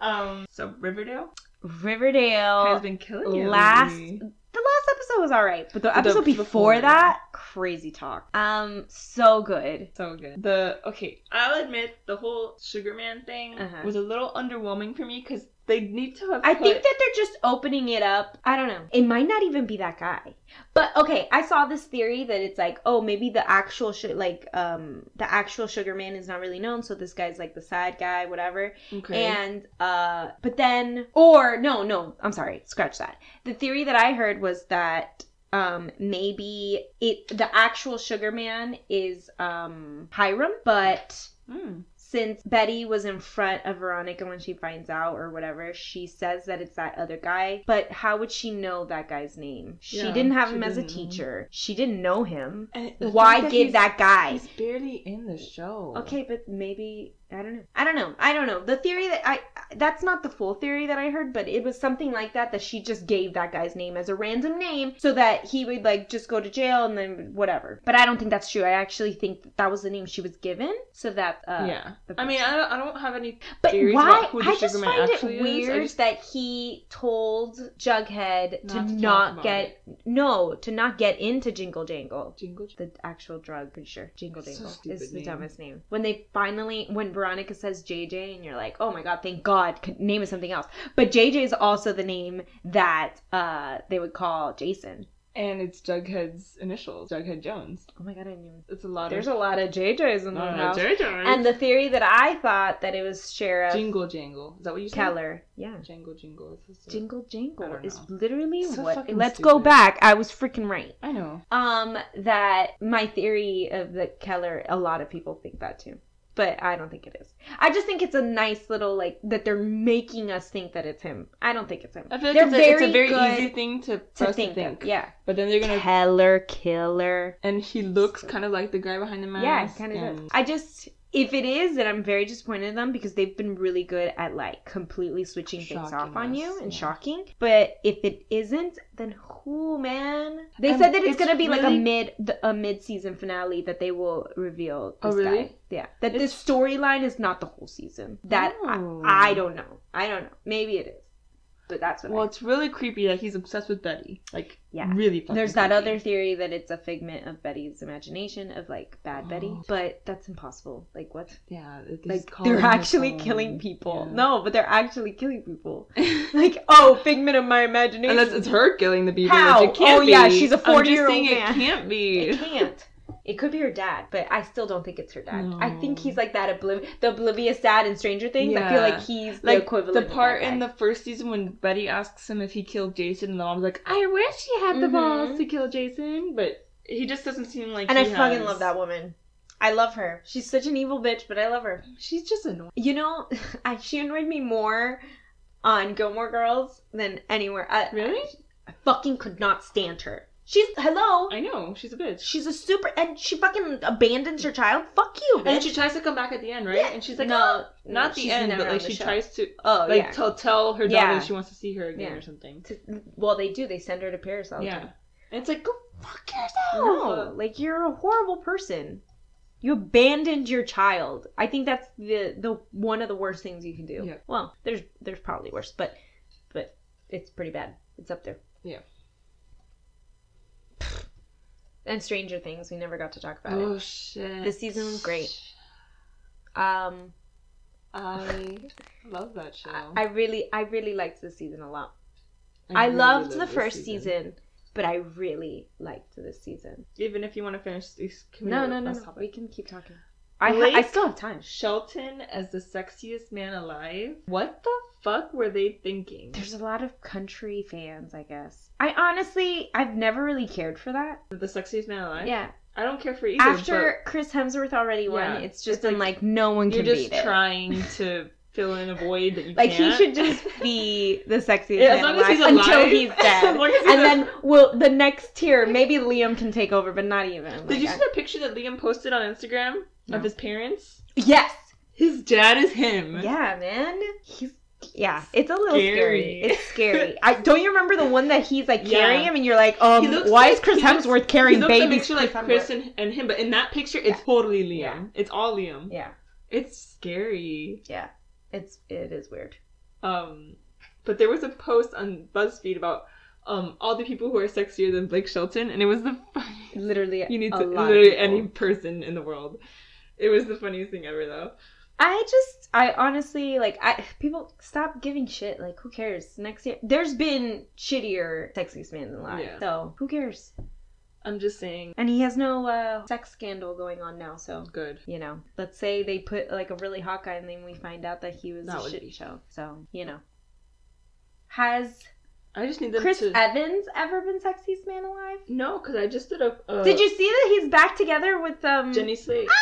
Um. So Riverdale Riverdale has been killing it last the The last episode was alright, but the The episode before before that. that, crazy talk. Um, so good. So good. The okay, I'll admit the whole Sugar Man thing Uh-huh. was a little underwhelming for me because they need to have. I put- think that they're just opening it up. I don't know. It might not even be that guy. But okay, I saw this theory that it's like, oh, maybe the actual sh- like um the actual Sugar Man is not really known, so this guy's like the side guy, whatever. okay. And uh but then or no, no, I'm sorry, scratch that. The theory that I heard was that um maybe it the actual Sugar Man is um Hiram, but Mm. Since Betty was in front of Veronica when she finds out or whatever, she says that it's that other guy. But how would she know that guy's name? She Yeah, didn't have she him as a teacher. She didn't know him. Why fact give that guy? He's barely in the show. Okay, but maybe I don't know. I don't know. I don't know. The theory that I that's not the full theory that I heard, but it was something like that that she just gave that guy's name as a random name so that he would like just go to jail and then whatever. But I don't think that's true. I actually think that, that was the name she was given so that uh yeah. I mean, I don't, I don't have any But theories why? about who the I Sugar just Man find actually it is. Weird just- that he told Jughead Not to to not get no to not get into Jingle Jangle. Jingle. The actual drug, pretty sure. Jingle So Jangle stupid is the name. dumbest name. When they finally, when Veronica says JJ, and you're like, oh my god, thank God, name is something else. But JJ is also the name that uh they would call Jason. And it's Jughead's initials, Jughead Jones. Oh my god, I didn't even. It's a lot of There's of. a lot of JJs in the house. JJs. And the theory that I thought that it was Sheriff Jingle Jangle. Is that what you said? Keller. Yeah. Jangle Jingle. Is Jingle Jangle is literally So what. Let's go back. I was freaking right. I know. Um, that my theory of the Keller, a lot of people think that too, but I don't think it is. I just think it's a nice little like that they're making us think that it's him. I don't think it's him. I feel like they're it's a, it's a very very easy thing to, to us think, to think. of. Yeah, But then they're gonna. Keller killer. And he looks kind of like the guy behind the mask. Yeah, kind of and- does. I just. If it is, then I'm very disappointed in them because they've been really good at like completely switching things Shocking off on you and yeah. shocking. But if it isn't, then who, man? They Um, said that it's, it's gonna be like a mid a mid season finale that they will reveal. Oh, really? Guy. Yeah, that It's- this storyline is not the whole season. That Oh. I, I don't know. I don't know. Maybe it is, but that's what. Well, I, it's really creepy that he's obsessed with Betty. Like, Yeah. really. fucking there's that creepy. other theory that it's a figment of Betty's imagination of like bad Betty, Oh. but that's impossible. Like what? Yeah, like they're actually killing people. Yeah. No, but they're actually killing people. like, oh, figment of my imagination. Unless it's her killing the people. How? Which it can't Oh, yeah, she's a I'm just 40-year-old saying man. It can't be. It can't. It could be her dad, but I still don't think it's her dad. I think he's like that obliv- the oblivious dad in Stranger Things. I feel like he's the Like equivalent. the part in the first season when Betty asks him if he killed Jason, and the mom's like, "I wish he had the Mhm. balls to kill Jason," but he just doesn't seem like. and I he fucking love that woman. I love her. She's such an evil bitch, but I love her. She's just annoying. You know, I, she annoyed me more on Gilmore Girls than anywhere. I, Really? I fucking could not stand her. She's hello. I know she's a bitch. She's a super, and she fucking abandons her child. Fuck you, bitch. and she tries to come back at the end, right? Yeah. And she's like, no, "Oh, not the end, but like she show. tries to Oh like yeah. tell tell her daughter Yeah. she wants to see her again Yeah. or something. To- well, they do. They send her to Paris all the Yeah, time. and it's like go fuck yourself. No, like you're a horrible person. You abandoned your child. I think that's the the one of the worst things you can do. Yeah. Well, there's there's probably worse, but but it's pretty bad. It's up there. Yeah. And Stranger Things, we never got to talk about Oh it. shit! This season was great. Um, I love that show. I really I really liked this season a lot. I, really loved love the first season. but I really liked this season. Even if you want to finish these, No, no, no, no. We can keep talking. I ha- I still have time. Shelton as the sexiest man alive. What the fuck were they thinking? There's a lot of country fans, I guess. I honestly, I've never really cared for that. The sexiest man alive. Yeah. I don't care for either. After Chris Hemsworth already won, Yeah, it's just it's been like, like, no one but you're just trying to fill in a void that you Like can't. Like he should just be the sexiest Yeah, as man long as he's alive until he's dead, As long as he's and a- then will the next tier maybe Liam can take over, but not even. Did Like, you I- see the picture that Liam posted on Instagram No. of his parents? Yes. His dad is him. Yeah, man. He's yeah. It's a little scary. Scary. It's scary. I don't you remember the one that he's like Yeah. carrying him, and you're like, um, why is Chris looks- Hemsworth He carrying looks a babies? picture like Chris Chris and, and him, but in that picture, it's Yeah. totally Liam. Yeah. It's all Liam. Yeah, It's scary. yeah. It's it is weird. Um, but there was a post on BuzzFeed about um all the people who are sexier than Blake Shelton, and it was the funniest. Literally, You need to literally any person in the world. It was the funniest thing ever, though. I just, I honestly like, I people stop giving shit. Like, who cares? Next year, there's been shittier sexiest man alive. Yeah. So who cares? I'm just saying, And he has no uh, sex scandal going on now. So good. you know, let's say they put like a really hot guy, and then we find out that he was That a shitty be- show. So you know, has I just need them Chris to. Evans ever been sexiest man alive? no, because I just did a. a Did you see that he's back together with um? Jenny Slate? Ah!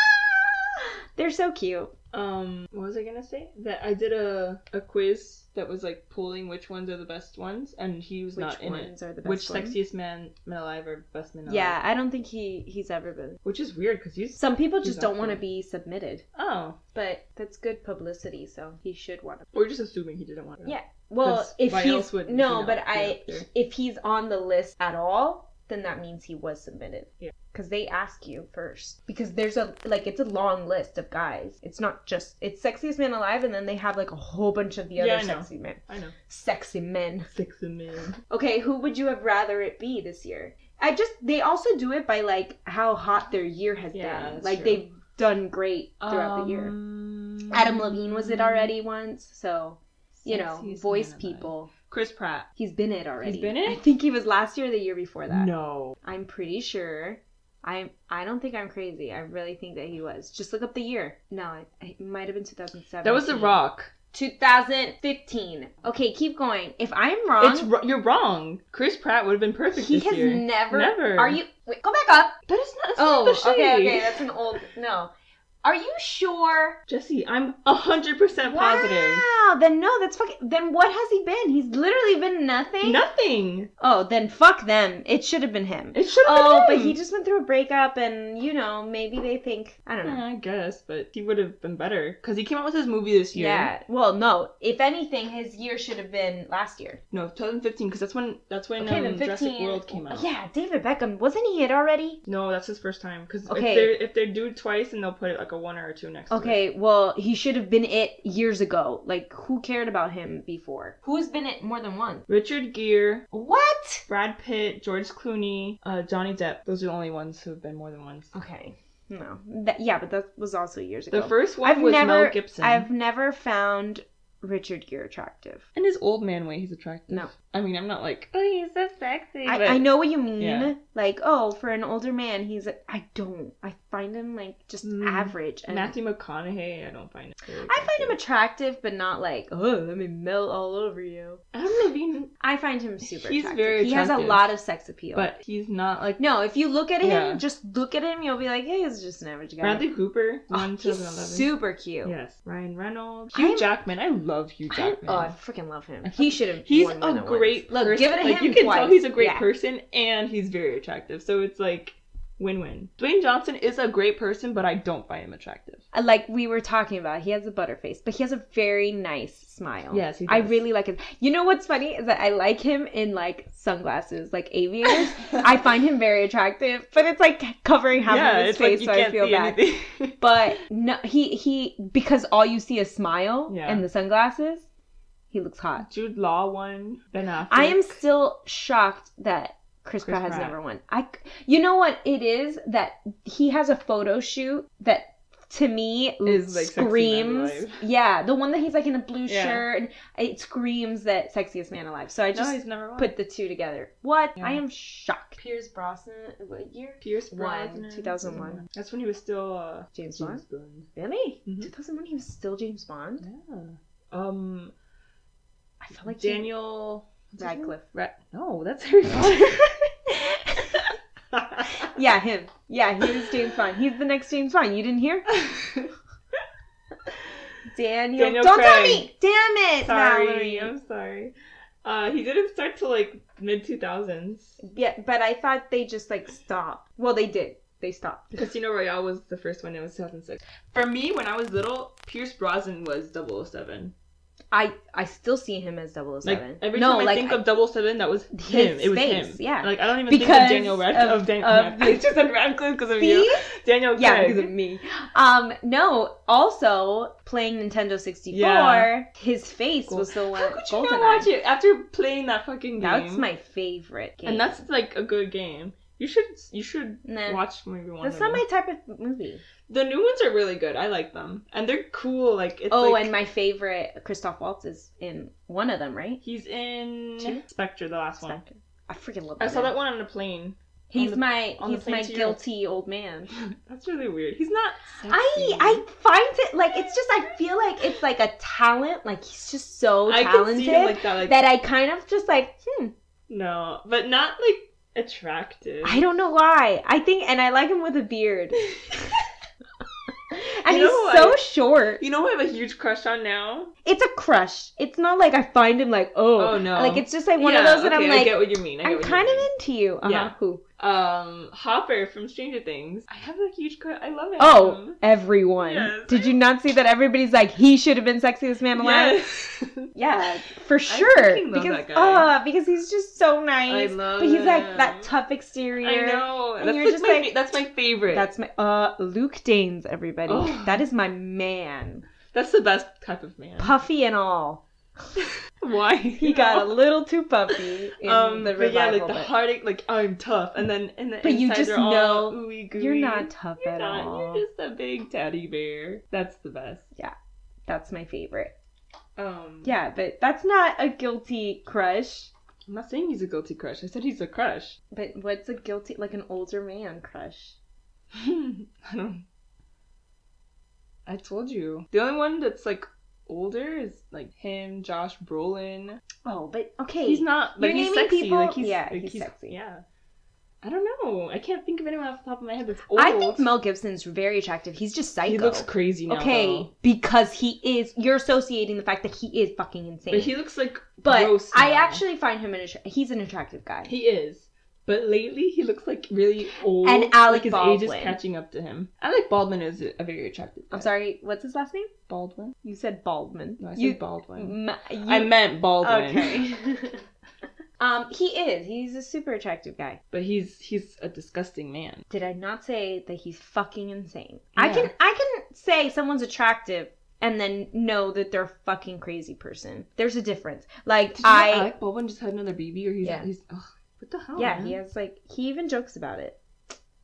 They're so cute. Um, what was I gonna say? That I did a a quiz that was like pulling which ones are the best ones, and he was Which not in it. ones are the best Which ones? sexiest man alive or best man alive? Yeah, I don't think he he's ever been. Which is weird because he's Some people He's just don't want to be submitted, oh, but that's good publicity, so he should want to. we're just assuming he didn't want. to. Yeah. Well, 'Cause if why he's else would he no, not but be I up there? if he's on the list at all, then that means he was submitted. Yeah. Because they ask you first. Because there's a like it's a long list of guys. It's not just it's sexiest man alive, and then they have like a whole bunch of the other Yeah, sexy men. I know. Sexy men. And man. Okay, who would you have rather it be this year? I just they also do it by like how hot their year has Yeah, been. Like true. they've done great throughout the year. Um, Adam Levine was it already once, so you know, voice people. alive. Chris Pratt. He's been it already. He's been it? I think he was last year or the year before that. No. I'm pretty sure. I I don't think I'm crazy. I really think that he was. Just look up the year. No, it, it might have been 2007. That was The Rock. 2015. Okay, keep going. If I'm wrong, It's you're wrong. Chris Pratt would have been perfect he this has year. never. Never. Are you? Wait, go back up. That is not. That's Oh, not okay, okay. That's an old. No. Are you sure? Jesse, I'm hundred percent positive. Wow. Then no, that's fucking. Then what has he been? He's literally been nothing. Nothing. Oh, then fuck them. It should have been him. It should have Oh, been but he just went through a breakup, and you know, maybe they think I don't know. Yeah, I guess, but he would have been better because he came out with his movie this year. Yeah. Well, no. If anything, his year should have been last year. No, 2015 because that's when that's when Okay, um, 15. Jurassic World came out. Yeah, David Beckham wasn't he it already? No, that's his first time because Okay. if they if they do it twice, and they'll put it like a one or a two next. to. Okay, well, he should have been it years ago. Like, who cared about him before? Who's been it more than once? Richard Gere, What? Brad Pitt, George Clooney, uh, Johnny Depp. Those are the only ones who have been more than once. Okay. No. That, yeah, but that was also years ago. The first one I've was never, Mel Gibson. I've never found Richard Gere attractive. In his old man way, he's attractive. No. I mean, I'm not like, oh, he's so sexy. I, I know what you mean. Yeah. Like, oh, for an older man, he's. I don't. I find him like just Mm, average. And Matthew McConaughey, I don't find it. very I find him attractive. attractive, but not like, oh, let me melt all over you. Adam Levine, I find him super He's attractive. very He has a lot of sex appeal. but he's not like no, if you look at him, Yeah. just look at him, you'll be like, hey, he's just an average guy. Bradley Cooper, Oh, one he's super cute. Yes, Ryan Reynolds, Hugh I'm- Jackman. I love Hugh I- Jackman. oh, I freaking love him. He should have. He's won a than great once. person. Look, give it to like, him You can twice. tell he's a great Yeah. person, and he's very attractive. So it's like win-win. Dwayne Johnson is a great person, but I don't find him attractive. Uh, Like we were talking about, he has a butterface, but he has a very nice smile. Yes, he I really like him. You know what's funny is that I like him in like sunglasses, like aviators. I find him very attractive, but it's like covering half yeah, of his face, like so I feel bad. But no, he he because all you see is smile Yeah. and the sunglasses. He looks hot. Jude Law won. Ben Affleck. I am still shocked that Chris, Chris Pratt has Pratt. never won. I, you know what it is that he has a photo shoot that to me Is, like, screams. Alive. Yeah, the one that he's like in a blue Yeah. shirt, and it screams that sexiest man alive. So I just he's never put the two together. What? Yeah. I am shocked. Pierce Brosnan, what year? Pierce Brosnan. 2001. That's when he was still uh, James Bond. Bond. Really? Mhm. 2001. He was still James Bond. Yeah. Um, I felt like Daniel name? Radcliffe. Ra- no, that's Harry Potter. yeah, him. Yeah, he was James Bond. He's the next James Bond. You didn't hear? Daniel. Daniel Don't tell me. Damn it, sorry, Valerie. I'm sorry. Uh, he didn't start till like mid 2000s. Yeah, but I thought they just like stopped. Well, they did. They stopped. Casino Royale was the first one. It was 2006. For me, when I was little, Pierce Brosnan was 007. I I still see him as 007. Like every no, time I like think of Double Seven, that was him. His It was face, him. yeah. Like I don't even think Because of Daniel Radcliffe. of- of, Dan- of I just said Radcliffe because of you. See? Daniel Yeah, Craig. because of me. Um, no. Also, playing Nintendo 64, Yeah. his face was the one. How could you not watch it after playing that fucking game? That's my favorite game. and that's like a good game. You should you should Nah. watch maybe one. that's not my type of movie. The new ones are really good. I like them, and they're cool. Like it's oh, like, and my favorite Christoph Waltz is in one of them, right? he's in Two? Spectre, the last one. I freaking love. That. I saw man. that one on the plane. He's the- my he's my guilty old man. That's really weird. He's not. Sexy. I I find it like it's just I feel like it's like a talent. Like he's just so I talented like that. Like that I kind of just like hmm. no, but not like attractive. I don't know why. I think, and I like him with a beard. and You know he's so I- short. You know who I have a huge crush on now? It's a crush. It's not like I find him like oh, Oh, no. Like it's just like one Yeah, of those that okay, I'm like, I get what you mean. I get I'm what you kind of into you. Uh-huh. Yeah. Who? Um, Hopper from Stranger Things. I have a huge crush. I love him. Oh, everyone. Yes. Did you not see that everybody's like he should have been sexiest man alive? yes. Yeah, for sure. because guy. uh, because he's just so I nice. love. but he's like that tough exterior. I know. And That's you're like just my, like- that's my favorite. That's my uh Luke Danes, everybody. Oh. That is my man. that's the best type of man. Puffy and all. Why? He got a little too puffy in um, the but yeah, like the heartache, like I'm tough, and then and the But you inside just know ooey gooey. you're not tough You're at not. all. You're just a big teddy bear. That's the best. Yeah, that's my favorite. Um, Yeah, but that's not a guilty crush. I'm not saying he's a guilty crush. I said he's a crush. But what's a guilty like an older man crush? I don't. I told you. The only one that's like older is like him, Josh Brolin. Oh, but okay. He's not. But You're he's naming sexy. people- Like he's, yeah, like, he's sexy. Yeah. I don't know. I can't think of anyone off the top of my head that's old. I think Mel Gibson's very attractive. He's just psycho. He looks crazy now. okay, though. because he is. You're associating the fact that he is fucking insane. But he looks like But gross I now. actually find him an he's an attractive guy. He is. But lately, he looks like really old. And Alec like his age is catching up to him. Alec Baldwin is a very attractive. Guy. I'm sorry, what's his last name? Baldwin. You said Baldwin. No, I said you, Baldwin. Ma- you- I meant Baldwin. Okay. um, he is. He's a super attractive guy. But he's he's a disgusting man. Did I not say that he's fucking insane? I can I can say someone's attractive and then know that they're a fucking crazy person. There's a difference. Like Did I Alec Baldwin just had another baby, or he's Yeah. he's ugh, what the hell? yeah, man? he has like he even jokes about it.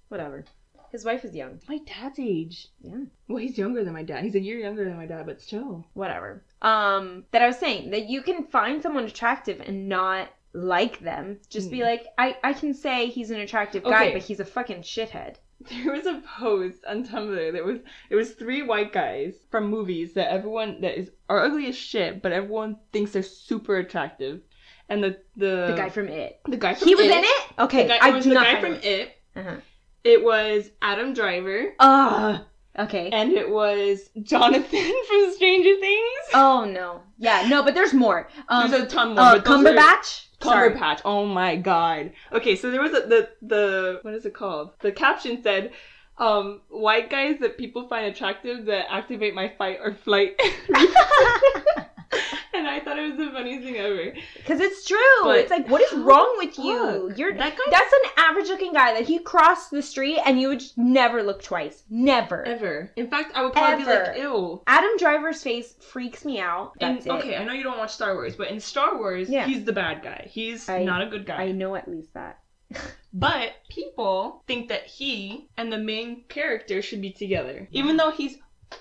Whatever. His wife is young. My dad's age. Yeah. Well, he's younger than my dad. He's a year younger than my dad, but still. Whatever. Um, that I was saying that you can find someone attractive and not like them. Just be Hmm. like, I I can say he's an attractive guy, Okay. but he's a fucking shithead. There was a post on Tumblr that was it was three white guys from movies that everyone that is are ugly as shit, but everyone thinks they're super attractive. And the the The guy from It. the guy from It He was It, in it. Okay, The guy, I it was do the not. guy from it. It. Uh-huh. It was Adam Driver, Ugh. Okay. and it was Jonathan from Stranger Things. Oh no. Yeah, no, but there's more. Um, There's a ton more. uh, but those are- Cumberbatch. Sorry. Cumberpatch. Oh my god. Okay, so there was a, the the what is it called? The caption said, um, "White guys that people find attractive that activate my fight or flight." and I thought it was the funniest thing ever. Because it's true. But it's like, what is wrong with you? fuck? You're That guy- That's an average-looking guy that he crossed the street and you would never look twice. Never. Ever. In fact, I would probably be Ever. like, "Ew." Adam Driver's face freaks me out. In, That's it. okay, I know you don't watch Star Wars, but in Star Wars, Yeah. he's the bad guy. He's I- not a good guy. I know at least that. But people think that he and the main character should be together, even though he's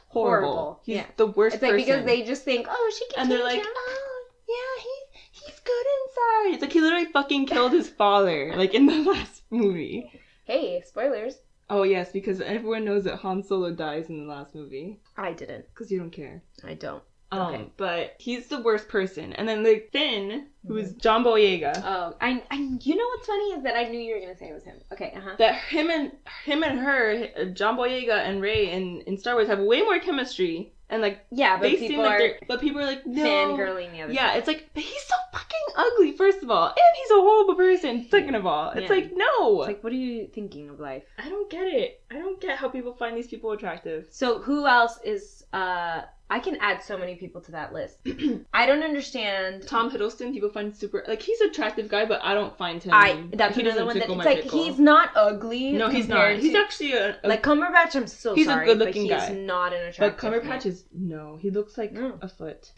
horrible. Horrible, He's yeah. the worst It's like person. because they just think, oh, she can and they're like, him. oh yeah, he's he's good inside. It's like he literally fucking killed his father, like in the last movie. Hey, spoilers. Oh yes, because everyone knows that Han Solo dies in the last movie. I didn't. Because you don't care. I don't. Um, Okay. but he's the worst person. And then the Finn, who's Mm-hmm. John Boyega. Oh, I, I. You know what's funny is that I knew you were gonna say it was him. Okay. Uh huh. that him and him and her, John Boyega and Rey in, in Star Wars have way more chemistry, and like Yeah, but they people seem like are they're, but people are like no, fangirling the other. yeah, it's like but he's so fucking ugly. First of all, and he's a horrible person. Second of all, it's Yeah. like no, It's like, what are you thinking of life? I don't get it. I don't get how people find these people attractive. So who else is uh I can add so many people to that list. I don't understand. Tom Hiddleston, people find super like he's an attractive guy, but I don't find him. I that's he another one that it's like pickle. he's not ugly. no, he's not. compared He's actually a, a like Cumberbatch. I'm so sorry. He's a good-looking but he's guy. not an but attractive. Cumberbatch man. is no. He looks like No. a foot.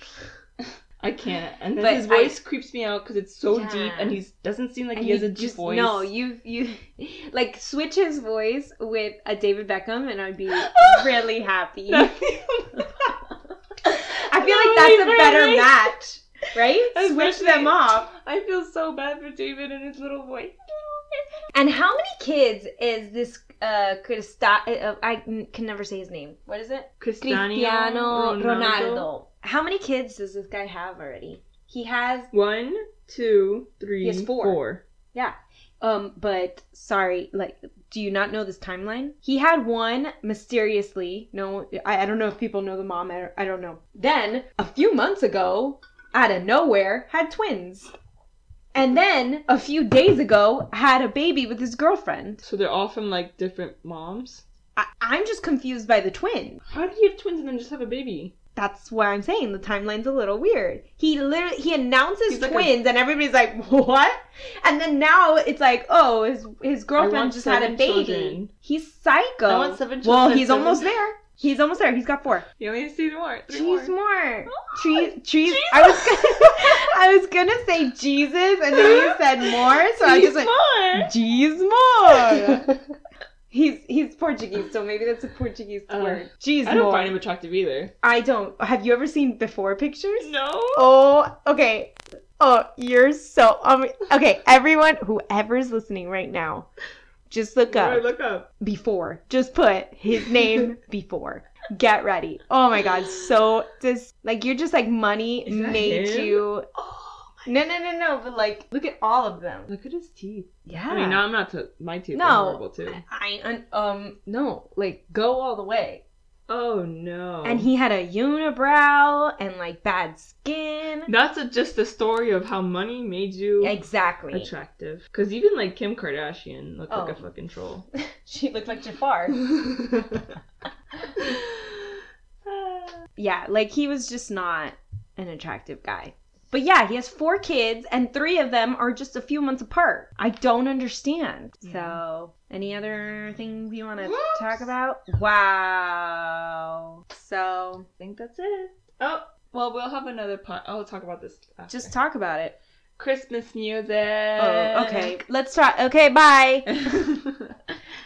I can't. And then But his I- voice creeps me out because it's so Yeah. deep, and he doesn't seem like And he has a deep just- voice. No, you you like switch his voice with a David Beckham, and I'd be really happy. I feel like that's a better match, right? Switch them off. I feel so bad for David and his little voice. And how many kids is this? Uh, Crista- uh, I can never say his name. What is it? Cristiano Ronaldo. How many kids does this guy have already? He has One, two, three, He has four. four. Yeah. Um, but sorry, like, do you not know this timeline? He had one mysteriously. No, I, I don't know if people know the mom. I don't, I don't know. Then a few months ago, out of nowhere, had twins. And then a few days ago, had a baby with his girlfriend. So they're all from like different moms. I, I'm just confused by the twin. How do you have twins and then just have a baby? That's why I'm saying the timeline's a little weird. He literally he announces like a- twins and everybody's like, "What?" And then now it's like, "Oh, his his girlfriend just had a baby." children. He's psycho. I want seven well, he's seven- almost there. He's almost there. He's got four. You only see more. Three Jeez, more. more. Oh, Trees, trees. I was gonna, I was gonna say Jesus, and then you said more, so I just went, Jeez, "Jeez, more." he's he's Portuguese, so maybe that's a Portuguese Uh, word. Jeez, I don't more. find him attractive either. I don't. Have you ever seen before pictures? No. Oh, okay. Oh, you're so um. Okay, everyone, whoever's listening right now, just look What do I up look up. before. Just put his name before. Get ready. Oh my God, so this like you're just like money made him? you. Oh, No, no, no, no. But like, look at all of them. look at his teeth. Yeah. I mean, no, I'm not. To, my teeth No. are horrible too. I un- um no like go all the way. Oh no. And he had a unibrow and like bad skin. That's a, just the story of how money made you Exactly. attractive. Because even like Kim Kardashian looked like Oh. a fucking troll. she looked like Jafar. Yeah, like he was just not an attractive guy. But yeah, he has four kids, and three of them are just a few months apart. I don't understand. So, any other things you want to talk about? Wow. So, I think that's it. Oh, well, we'll have another part. I'll talk about this after. just talk about it. Christmas music. Oh, okay. Let's talk. Okay, bye.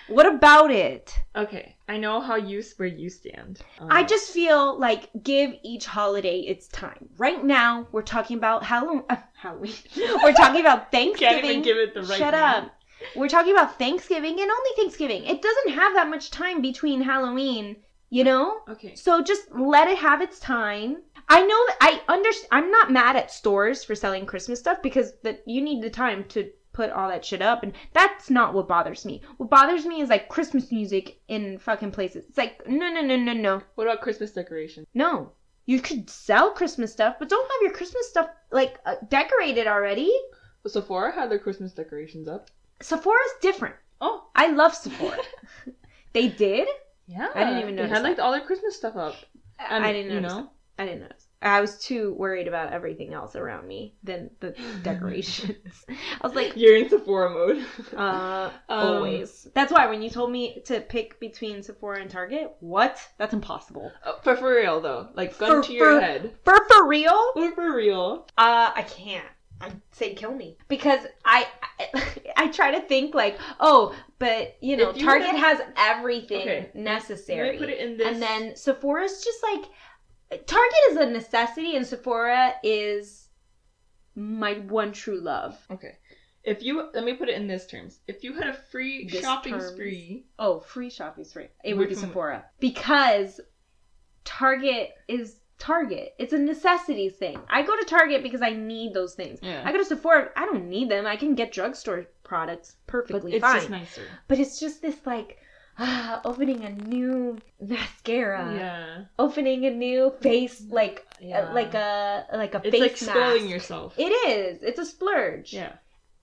what about it? okay, I know how you where you stand. Um, I just feel like give each holiday its time. Right now, we're talking about Halloween. Uh, Halloween. we're talking about Thanksgiving. can't even give it the right. Shut name. up. We're talking about Thanksgiving and only Thanksgiving. It doesn't have that much time between Halloween, you know? Okay. So just let it have its time. I know that I understand. I'm not mad at stores for selling Christmas stuff because that you need the time to put all that shit up, and that's not what bothers me. What bothers me is like Christmas music in fucking places. It's like no, no, no, no, no, What about Christmas decorations? no. You could sell Christmas stuff, but don't have your Christmas stuff like uh, decorated already. Well, Sephora had their Christmas decorations up. Sephora's different. Oh, I love Sephora. they did. yeah. I didn't even know. They had like all their Christmas stuff up. And, I didn't know. I didn't notice. I was too worried about everything else around me than the decorations. I was like, You're in Sephora mode. uh, Um, always. That's why when you told me to pick between Sephora and Target, what? That's impossible. Oh, for for real though, like gun For- to your for- head. For for real? For for real. Uh, I can't. I'd say kill me because I, I I try to think like, oh, but you know, you Target would've- has everything Okay, necessary. Put it in this. And then Sephora's just like Target is a necessity and Sephora is my one true love. Okay. If you let me put it in this terms. If you had a free This shopping terms. spree, Oh, free shopping spree. It would be Which one? Sephora. Because Target is Target. It's a necessity thing. I go to Target because I need those things. yeah, I go to Sephora, I don't need them. I can get drugstore products but perfectly it's fine. just nicer. But it's just this like ah, opening a new mascara. yeah, Opening a new face like yeah. uh, like a like a it's face like spoiling mask. yourself. It is. It's a splurge. yeah.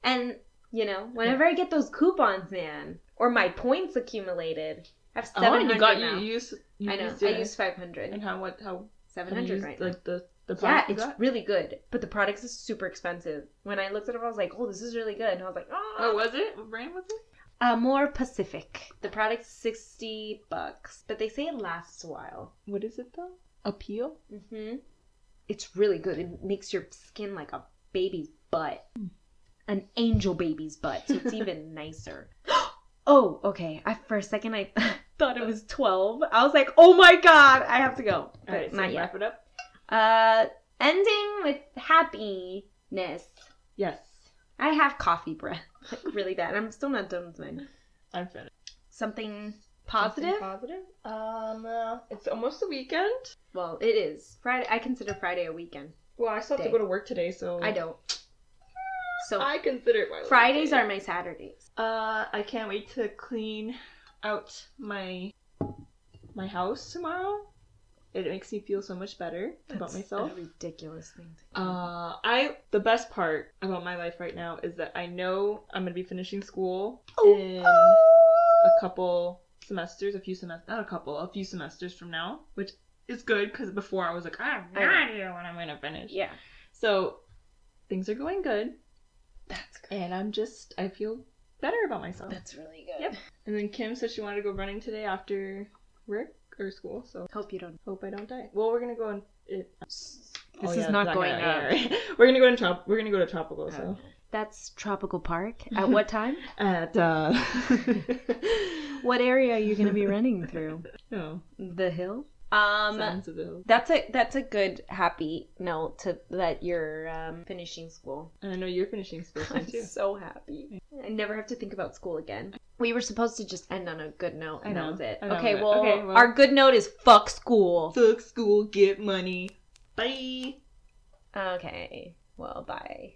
And you know, whenever I get those coupons, man, or my points accumulated, I have Oh, seven hundred you got now. you use. You I know. used I use five hundred. And how what how Seven hundred right now. Like the the Yeah, it's really good, but the product is super expensive. When I looked at it, I was like, "Oh, this is really good," and I was like, "Oh, Oh, was it? What brand was it? Uh, more Pacific." The product's sixty bucks, but they say it lasts a while. What is it though? Appeal. Mm-hmm. It's really good. It makes your skin like a baby's butt, an angel baby's butt. So it's even nicer. Oh, okay. I, for a second, I thought it was twelve. I was like, "Oh my god, I have to go," but All right, so not yet. wrap it up. Uh, ending with happiness. Yes, I have coffee breath, like really bad. I'm still not done with mine. I'm finished. Something Something positive? Positive. Um, uh, it's almost the weekend. Well, it is Friday. I consider Friday a weekend. Well, I still have Day. to go to work today, so I don't. So I consider it my Fridays are my Saturdays. Uh, I can't wait to clean out my my house tomorrow. It makes me feel so much better about That's myself. A ridiculous thing. To do. Uh, I the best part about my life right now is that I know I'm gonna be finishing school Oh. in a couple semesters, a few semesters, not a couple, a few semesters from now, which is good because before I was like, I have no idea when I'm gonna finish. yeah, So things are going good, that's good. and I'm just I feel better about myself. That's really good. Yep. And then Kim said she wanted to go running today after work or school, so Hope you don't. hope I don't die. Well, we're gonna go in. It, This oh, is yeah, not going guy, up. yeah. We're gonna go in trop. We're gonna go to tropical. So That's Tropical Park. At what time? at uh. what area are you going to be running through? no. The hill. Um, Sounds of the that's a that's a good happy note to that you're um, finishing school. And I know you're finishing school soon I'm too. so happy. I never have to think about school again. We were supposed to just end on a good note, and that was it. Okay, well, okay, well- our good note is fuck school. Fuck school, get money. Bye. Okay, well, bye.